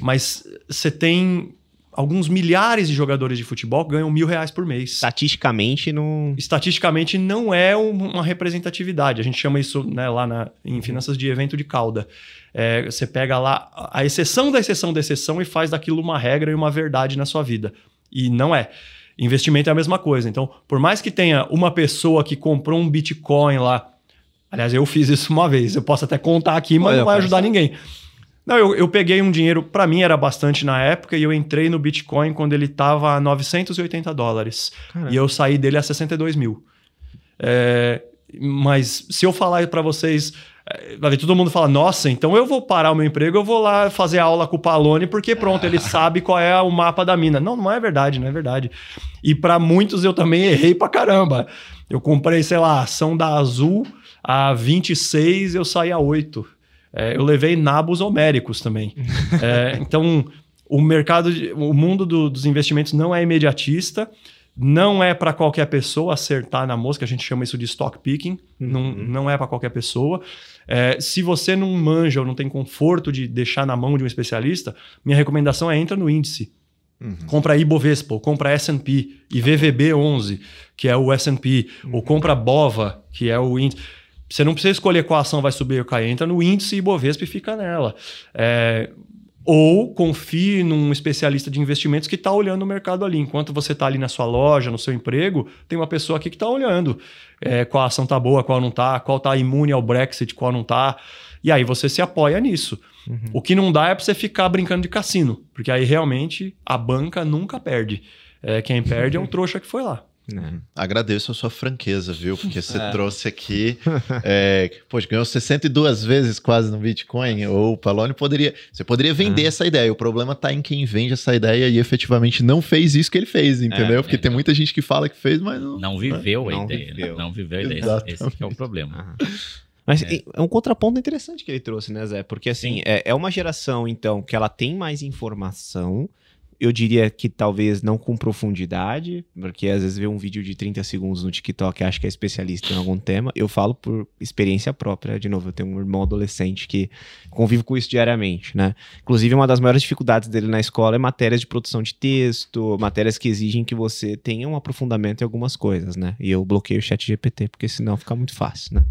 Mas você tem alguns milhares de jogadores de futebol ganham mil reais por mês Estatisticamente, não. estatisticamente não é um- uma representatividade. A gente chama isso né, lá na- em finanças de evento de cauda. É, você pega lá a exceção da exceção da exceção e faz daquilo uma regra e uma verdade na sua vida. E não é. Investimento é a mesma coisa. Então, por mais que tenha uma pessoa que comprou um Bitcoin lá, aliás, eu fiz isso uma vez, eu posso até contar aqui, mas Olha, não vai ajudar só- ninguém. Não, eu, eu peguei um dinheiro, para mim era bastante na época, e eu entrei no Bitcoin quando ele estava a 980 dólares. Caramba. E eu saí dele a 62 mil. É, mas se eu falar para vocês, é, vai ver, todo mundo fala, nossa, então eu vou parar o meu emprego, eu vou lá fazer aula com o Palone, porque pronto, ele sabe qual é o mapa da mina. Não, não é verdade, não é verdade. E para muitos eu também errei pra caramba. Eu comprei, sei lá, ação da Azul a 26, eu saí a 8. É, eu levei nabos homéricos também. É, então, o mercado, de- o mundo do- dos investimentos não é imediatista, não é para qualquer pessoa acertar na mosca, a gente chama isso de stock picking, não, não é para qualquer pessoa. É, se você não manja ou não tem conforto de deixar na mão de um especialista, minha recomendação é entra no índice. Compra Ibovespa, ou compra S&P e VVB11, que é o S&P, ou compra Bova, que é o índice. Você não precisa escolher qual ação vai subir ou cair, entra no índice Ibovespa e fica nela. É, ou confie num especialista de investimentos que está olhando o mercado ali. Enquanto você está ali na sua loja, no seu emprego, tem uma pessoa aqui que está olhando é, qual ação está boa, qual não está, qual está imune ao Brexit, qual não está. E aí você se apoia nisso. O que não dá é para você ficar brincando de cassino, porque aí realmente a banca nunca perde. É, quem perde é um trouxa que foi lá. Né? Agradeço a sua franqueza, viu? Porque você É. trouxe aqui. É, poxa, ganhou 62 vezes quase no Bitcoin. Ou o Palone poderia. Você poderia vender Ah. essa ideia. O problema tá em quem vende essa ideia e efetivamente não fez isso que ele fez, entendeu? É, Porque é, tem não. muita gente que fala que fez, mas não. Não viveu a Não ideia. viveu. Né? Não viveu a ideia. Esse- Exatamente. Esse que é o problema. Mas É. é. um contraponto interessante que ele trouxe, né, Zé? Porque, assim, Sim. é, é uma geração, então, que ela tem mais informação. Eu diria que talvez não com profundidade, porque às vezes vê um vídeo de 30 segundos no TikTok e acha que é especialista em algum tema. Eu falo por experiência própria. De novo, eu tenho um irmão adolescente que convive com isso diariamente, né? Inclusive, uma das maiores dificuldades dele na escola é matérias de produção de texto, matérias que exigem que você tenha um aprofundamento em algumas coisas, né? E eu bloqueio o chat GPT, porque senão fica muito fácil, né?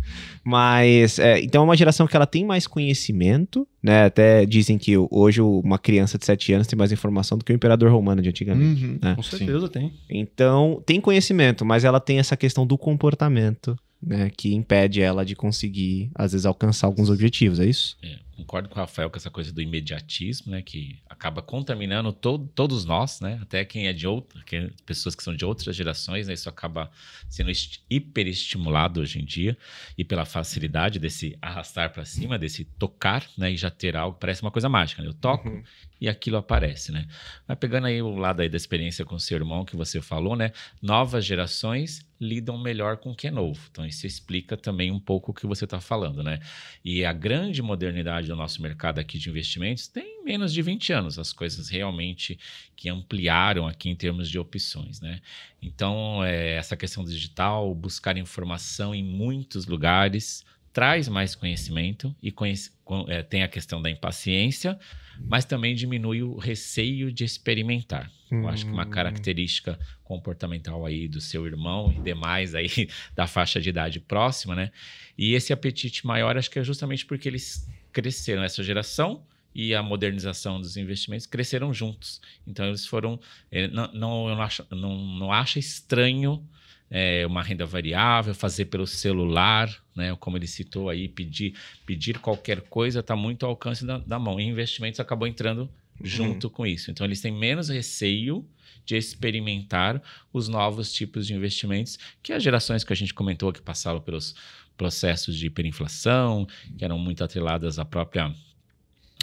Mas, é, então é uma geração que ela tem mais conhecimento, né? Até dizem que hoje uma criança de 7 anos tem mais informação do que o imperador romano de antigamente. Uhum. né? Com certeza tem. Então, tem conhecimento, mas ela tem essa questão do comportamento, né? Que impede ela de conseguir, às vezes, alcançar alguns objetivos, é isso? É, concordo com o Rafael com essa coisa do imediatismo, né? Que acaba contaminando to- todos nós, né? Até quem é de outra, que- pessoas que são de outras gerações, né? Isso acaba sendo est- hiperestimulado hoje em dia e pela facilidade desse arrastar para cima, desse tocar, né? E já ter algo, parece uma coisa mágica, né? Eu toco Uhum. E aquilo aparece, né? Mas pegando aí o lado aí da experiência com seu irmão que você falou, né? Novas gerações lidam melhor com o que é novo. Então isso explica também um pouco o que você está falando, né? E a grande modernidade do nosso mercado aqui de investimentos tem menos de 20 anos. As coisas realmente que ampliaram aqui em termos de opções, né? Então, é, essa questão digital, buscar informação em muitos lugares, traz mais conhecimento e conhece- é, tem a questão da impaciência, mas também diminui o receio de experimentar. Eu acho que uma Hum. característica comportamental aí do seu irmão e demais aí da faixa de idade próxima, né? E esse apetite maior, acho que é justamente porque eles cresceram, essa geração e a modernização dos investimentos cresceram juntos. Então eles foram. eh, não, não, eu não, acho, não, não acho estranho eh, uma renda variável, fazer pelo celular, né? Como ele citou aí, pedir, pedir qualquer coisa está muito ao alcance da, da mão. E investimentos acabou entrando junto com isso. Então eles têm menos receio de experimentar os novos tipos de investimentos que as gerações que a gente comentou que passaram pelos processos de hiperinflação, que eram muito atreladas à própria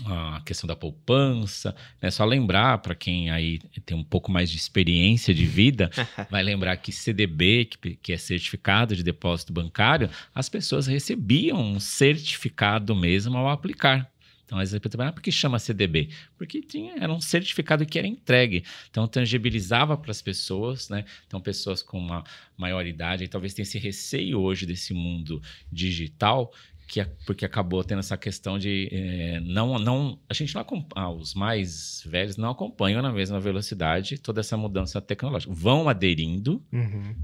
a questão da poupança, né? Só lembrar para quem aí tem um pouco mais de experiência de vida, vai lembrar que CDB, que, que é certificado de depósito bancário, as pessoas recebiam um certificado mesmo ao aplicar. Então, às vezes, ah, por que chama CDB? Porque tinha, era um certificado que era entregue. Então, tangibilizava para as pessoas, né? Então, pessoas com uma maior idade, aí, talvez tenha esse receio hoje desse mundo digital, que, porque acabou tendo essa questão de eh, não, não. A gente não acompanha, os mais velhos não acompanham na mesma velocidade toda essa mudança tecnológica. Vão aderindo, Uhum.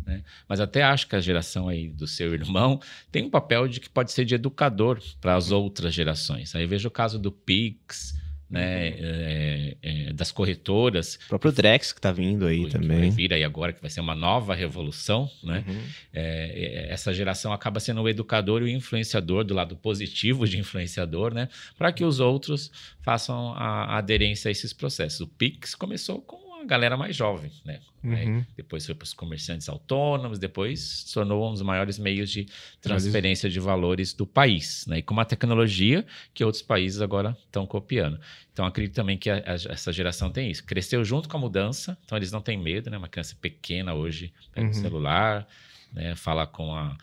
mas até acho que a geração aí do seu irmão tem um papel de que pode ser de educador para as outras gerações. Aí vejo o caso do Pix, né, é, é, das corretoras, O próprio Drex que tá vindo aí também. vir aí agora, que vai ser uma nova revolução, né? Uhum. É, é, essa geração acaba sendo o educador e o influenciador do lado positivo de influenciador, né? Para que os outros façam a, a aderência a esses processos. O Pix começou com galera mais jovem, né? Uhum. depois foi para os comerciantes autônomos, depois se tornou um dos maiores meios de transferência de valores do país, né? E com uma tecnologia que outros países agora estão copiando. Então acredito também que a- a- essa geração tem isso. Cresceu junto com a mudança, então eles não têm medo, né? Uma criança pequena hoje pega o Uhum. celular, né? Fala com a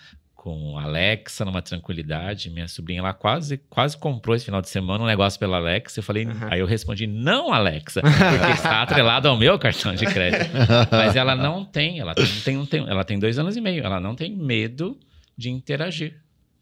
com Alexa numa tranquilidade. Minha sobrinha lá quase quase comprou esse final de semana um negócio pela Alexa. Eu falei, Uhum. aí eu respondi não, Alexa, porque está atrelado ao meu cartão de crédito. Mas ela não tem, ela tem, tem, tem, ela tem dois anos e meio, ela não tem medo de interagir.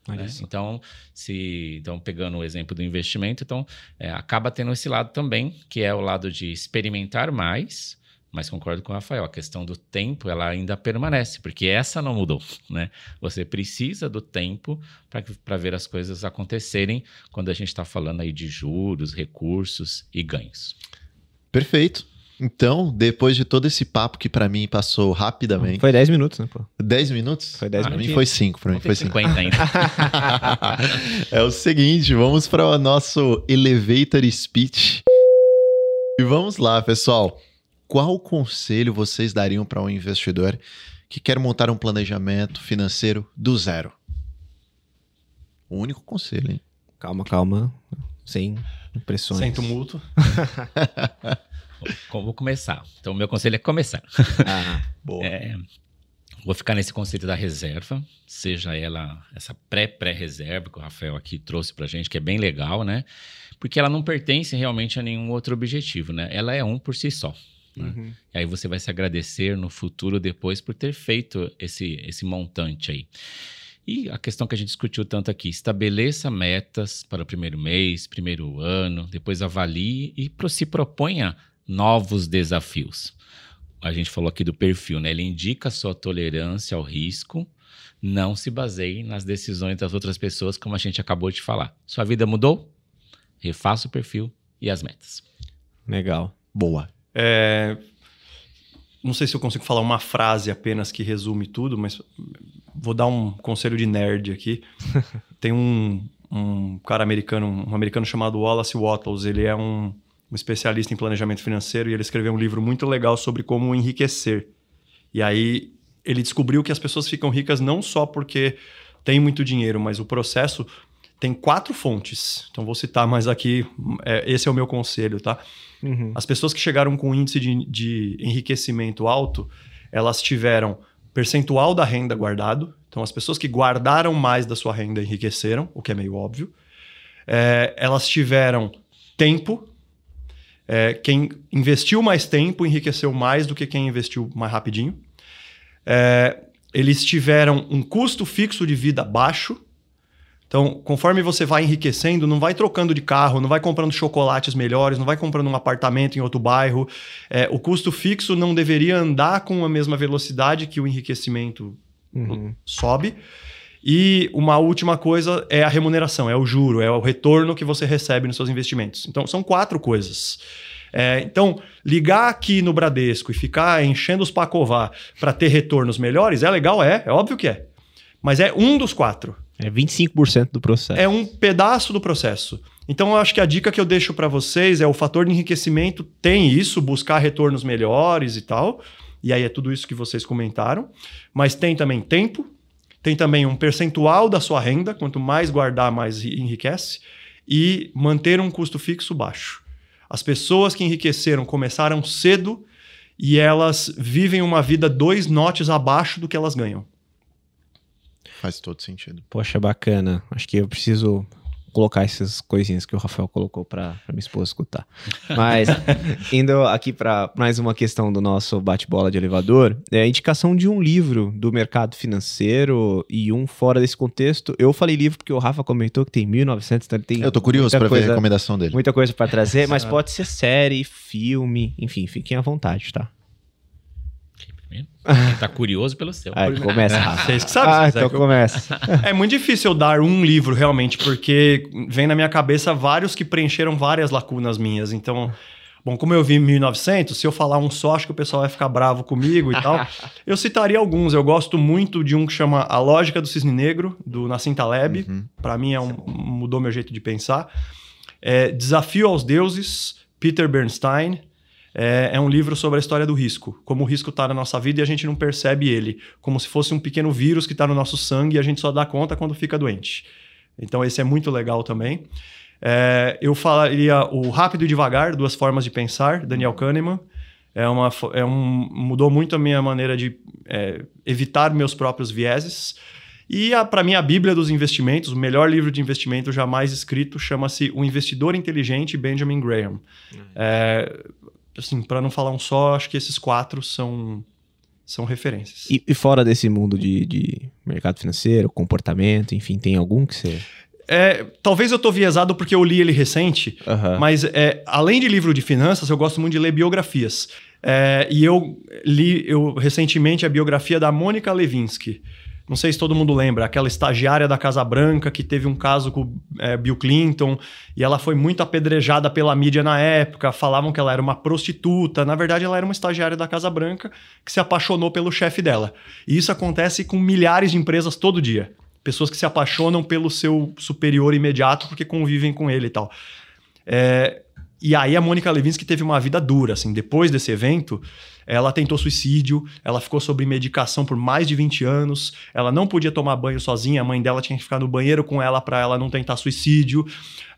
Né? Então, se então pegando o exemplo do investimento, então é, acaba tendo esse lado também, que é o lado de experimentar mais. Mas concordo com o Rafael, a questão do tempo ela ainda permanece, porque essa não mudou, né? Você precisa do tempo para ver as coisas acontecerem quando a gente está falando aí de juros, recursos e ganhos. Perfeito. Então, depois de todo esse papo que pra mim passou rapidamente, Foi 10 minutos, né, pô? 10 minutos? Foi 10 Pra mim minutinhos. foi 5, pra mim foi tem 5. 50 ainda. é o seguinte, vamos para o nosso elevator speech. E vamos lá, pessoal. Qual conselho vocês dariam para um investidor que quer montar um planejamento financeiro do zero? O único conselho, hein? Calma, calma. Sem impressões. Sem tumulto. Vou começar. Então, o meu conselho é começar. Ah, boa. É, vou ficar nesse conceito da reserva, seja ela essa pré-pré-reserva que o Rafael aqui trouxe pra gente, que é bem legal, né? Porque ela não pertence realmente a nenhum outro objetivo, né? Ela é um por si só. Né? Uhum. E aí você vai se agradecer no futuro depois por ter feito esse, esse montante aí. E a questão que a gente discutiu tanto aqui, estabeleça metas para o primeiro mês, primeiro ano, depois avalie e se proponha novos desafios. A gente falou aqui do perfil, né? Ele indica a sua tolerância ao risco, não se baseie nas decisões das outras pessoas, como a gente acabou de falar. Sua vida mudou? Refaça o perfil e as metas. Legal. Boa. É, Não sei se eu consigo falar uma frase apenas que resume tudo, mas vou dar um conselho de nerd aqui. Tem um, um cara americano, um americano chamado Wallace Wattles. Ele é um, um especialista em planejamento financeiro e ele escreveu um livro muito legal sobre como enriquecer. E aí ele descobriu que as pessoas ficam ricas não só porque têm muito dinheiro, mas o processo tem quatro fontes. Então vou citar mais aqui. é, esse é o meu conselho, tá? Uhum. As pessoas que chegaram com índice de, de enriquecimento alto, elas tiveram percentual da renda guardado. Então, as pessoas que guardaram mais da sua renda enriqueceram, o que é meio óbvio. É, elas tiveram tempo. É, quem investiu mais tempo enriqueceu mais do que quem investiu mais rapidinho. É, eles tiveram um custo fixo de vida baixo. Então, conforme você vai enriquecendo, não vai trocando de carro, não vai comprando chocolates melhores, não vai comprando um apartamento em outro bairro. É, o custo fixo não deveria andar com a mesma velocidade que o enriquecimento Uhum. sobe. E uma última coisa é a remuneração, é o juro, é o retorno que você recebe nos seus investimentos. Então, são quatro coisas. É, então, ligar aqui no Bradesco e ficar enchendo os pacová para ter retornos melhores é legal, é, é óbvio que é. Mas é um dos quatro. É 25% do processo. É um pedaço do processo. Então, eu acho que a dica que eu deixo para vocês é o fator de enriquecimento tem isso, buscar retornos melhores e tal. E aí é tudo isso que vocês comentaram. Mas tem também tempo, tem também um percentual da sua renda, quanto mais guardar, mais enriquece, e manter um custo fixo baixo. As pessoas que enriqueceram começaram cedo e elas vivem uma vida dois notes abaixo do que elas ganham. Faz todo sentido. Poxa, bacana. Acho que eu preciso colocar essas coisinhas que o Rafael colocou para minha esposa escutar. Mas, indo aqui para mais uma questão do nosso bate-bola de elevador, é a indicação de um livro do mercado financeiro e um fora desse contexto. Eu falei livro porque o Rafa comentou que tem 1900, então ele tem Eu tô curioso para ver a recomendação dele. Muita coisa para trazer, mas pode ser série, filme, enfim, fiquem à vontade, tá? Quem tá curioso pelo seu. Aí, começa, Rafa. Vocês que sabem, Ah, vocês é então que eu- começa. É muito difícil eu dar um livro realmente, porque vem na minha cabeça vários que preencheram várias lacunas minhas. Então, bom, como eu vi em 1900, se eu falar um só, acho que o pessoal vai ficar bravo comigo e tal. eu citaria alguns. Eu gosto muito de um que chama A Lógica do Cisne Negro, do Nassim Taleb. Uhum. Para mim, é um, mudou meu jeito de pensar. É, Desafio aos Deuses, Peter Bernstein. É, é um livro sobre a história do risco, como o risco está na nossa vida e a gente não percebe ele, como se fosse um pequeno vírus que está no nosso sangue e a gente só dá conta quando fica doente. Então esse é muito legal também. É, eu falaria o Rápido e Devagar, Duas Formas de Pensar, Daniel Kahneman. É uma, é um, mudou muito a minha maneira de é, evitar meus próprios vieses. E para mim a Bíblia dos investimentos, o melhor livro de investimento jamais escrito, chama-se O Investidor Inteligente, Benjamin Graham. É, assim, para não falar um só, acho que esses quatro são, são referências. E, e fora desse mundo de, de mercado financeiro, comportamento, enfim, tem algum que você. É, talvez eu tô viesado porque eu li ele recente, Aham. mas é, além de livro de finanças, eu gosto muito de ler biografias. É, e eu li eu, recentemente a biografia da Mônica Levinsky. Não sei se todo mundo lembra, aquela estagiária da Casa Branca que teve um caso com é, Bill Clinton e ela foi muito apedrejada pela mídia na época. Falavam que ela era uma prostituta. Na verdade, ela era uma estagiária da Casa Branca que se apaixonou pelo chefe dela. E isso acontece com milhares de empresas todo dia. Pessoas que se apaixonam pelo seu superior imediato porque convivem com ele e tal. É, e aí a Mônica Levinsky teve uma vida dura, assim, depois desse evento, ela tentou suicídio, ela ficou sob medicação por mais de 20 anos, ela não podia tomar banho sozinha, a mãe dela tinha que ficar no banheiro com ela para ela não tentar suicídio.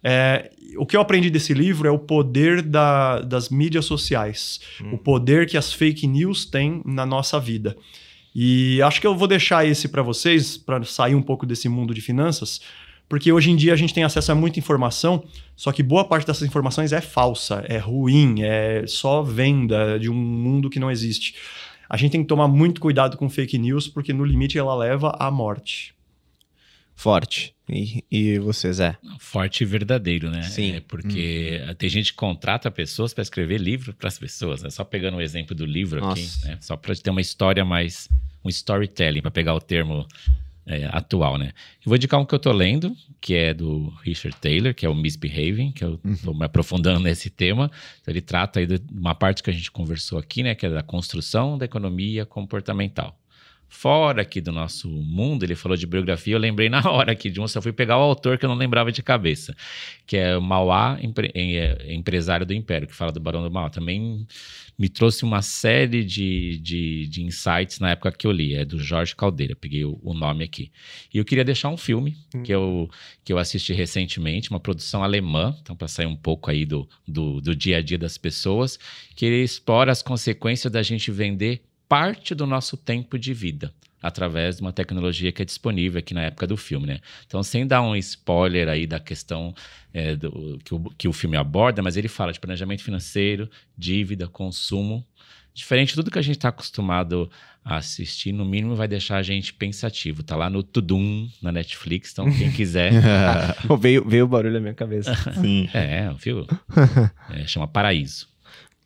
É, o que eu aprendi desse livro é o poder da, das mídias sociais, hum. o poder que as fake news têm na nossa vida. E acho que eu vou deixar esse para vocês, para sair um pouco desse mundo de finanças, porque hoje em dia a gente tem acesso a muita informação, só que boa parte dessas informações é falsa, é ruim, é só venda de um mundo que não existe. A gente tem que tomar muito cuidado com fake news, porque no limite ela leva à morte. Forte. E, e você, Zé? Forte e verdadeiro, né? Sim. É porque hum. tem gente que contrata pessoas para escrever livro para as pessoas, né? Só pegando o exemplo do livro Nossa. aqui, né? Só para ter uma história mais. um storytelling, para pegar o termo é, atual, né? Eu vou indicar um que eu tô lendo, que é do Richard Taylor, que é o Misbehaving, que eu estou uhum. me aprofundando nesse tema. Então, ele trata aí de uma parte que a gente conversou aqui, né? Que é da construção da economia comportamental. Fora aqui do nosso mundo, ele falou de biografia, eu lembrei na hora aqui de um, só fui pegar o autor que eu não lembrava de cabeça, que é o Mauá, empre, é, empresário do Império, que fala do Barão do Mauá. Também me trouxe uma série de, de, de, insights na época que eu li. É do Jorge Caldeira, peguei o, o nome aqui. E eu queria deixar um filme hum. que, eu, que eu assisti recentemente, uma produção alemã, então para sair um pouco aí do, do, do dia a dia das pessoas, que ele explora as consequências da gente vender parte do nosso tempo de vida através de uma tecnologia que é disponível aqui na época do filme, né? Então, sem dar um spoiler aí da questão é, do, que, o, que o filme aborda, mas ele fala de planejamento financeiro, dívida, consumo. Diferente de tudo que a gente está acostumado a assistir, no mínimo vai deixar a gente pensativo. Tá lá no Tudum, na Netflix, então quem quiser. veio, veio o barulho na minha cabeça. Sim. É, viu? É, chama Paraíso.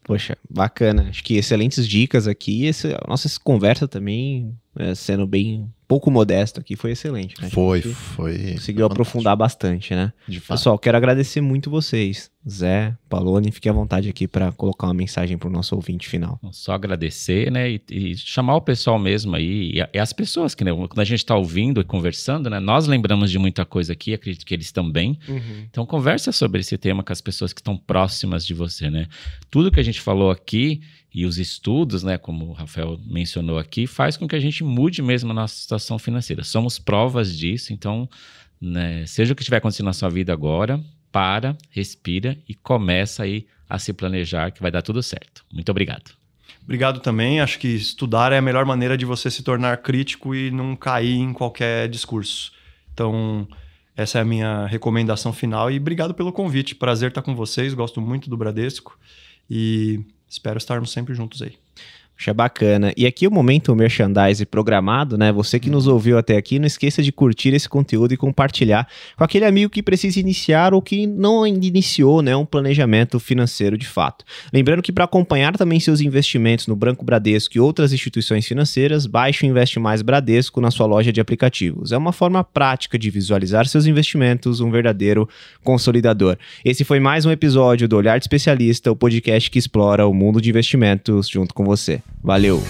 Poxa, bacana. Acho que excelentes dicas aqui. Esse, nossa conversa também, é, sendo bem pouco modesto aqui, foi excelente. Né? Foi, foi. Conseguiu aprofundar bastante, né? De fato. Pessoal, quero agradecer muito vocês. Zé, Palone, fique à vontade aqui para colocar uma mensagem para o nosso ouvinte final. Só agradecer, né? E, e, chamar o pessoal mesmo aí, e, e as pessoas que, né, quando a gente está ouvindo e conversando, né? Nós lembramos de muita coisa aqui, acredito que eles também. Uhum. Então, conversa sobre esse tema com as pessoas que estão próximas de você, né? Tudo que a gente falou aqui e os estudos, né, como o Rafael mencionou aqui, faz com que a gente mude mesmo a nossa situação financeira. Somos provas disso, então, né, seja o que estiver acontecendo na sua vida agora, para, respira e começa aí a se planejar que vai dar tudo certo. Muito obrigado. Obrigado também. Acho que estudar é a melhor maneira de você se tornar crítico e não cair em qualquer discurso. Então, essa é a minha recomendação final e obrigado pelo convite. Prazer estar com vocês. Gosto muito do Bradesco e espero estarmos sempre juntos aí. Puxa, bacana. E aqui o momento merchandise programado, né? Você que nos ouviu até aqui, não esqueça de curtir esse conteúdo e compartilhar com aquele amigo que precisa iniciar ou que não iniciou, né, um planejamento financeiro de fato. Lembrando que para acompanhar também seus investimentos no Branco Bradesco e outras instituições financeiras, baixe o Investe Mais Bradesco na sua loja de aplicativos. É uma forma prática de visualizar seus investimentos, um verdadeiro consolidador. Esse foi mais um episódio do Olhar de Especialista, o podcast que explora o mundo de investimentos junto com você. Valeu!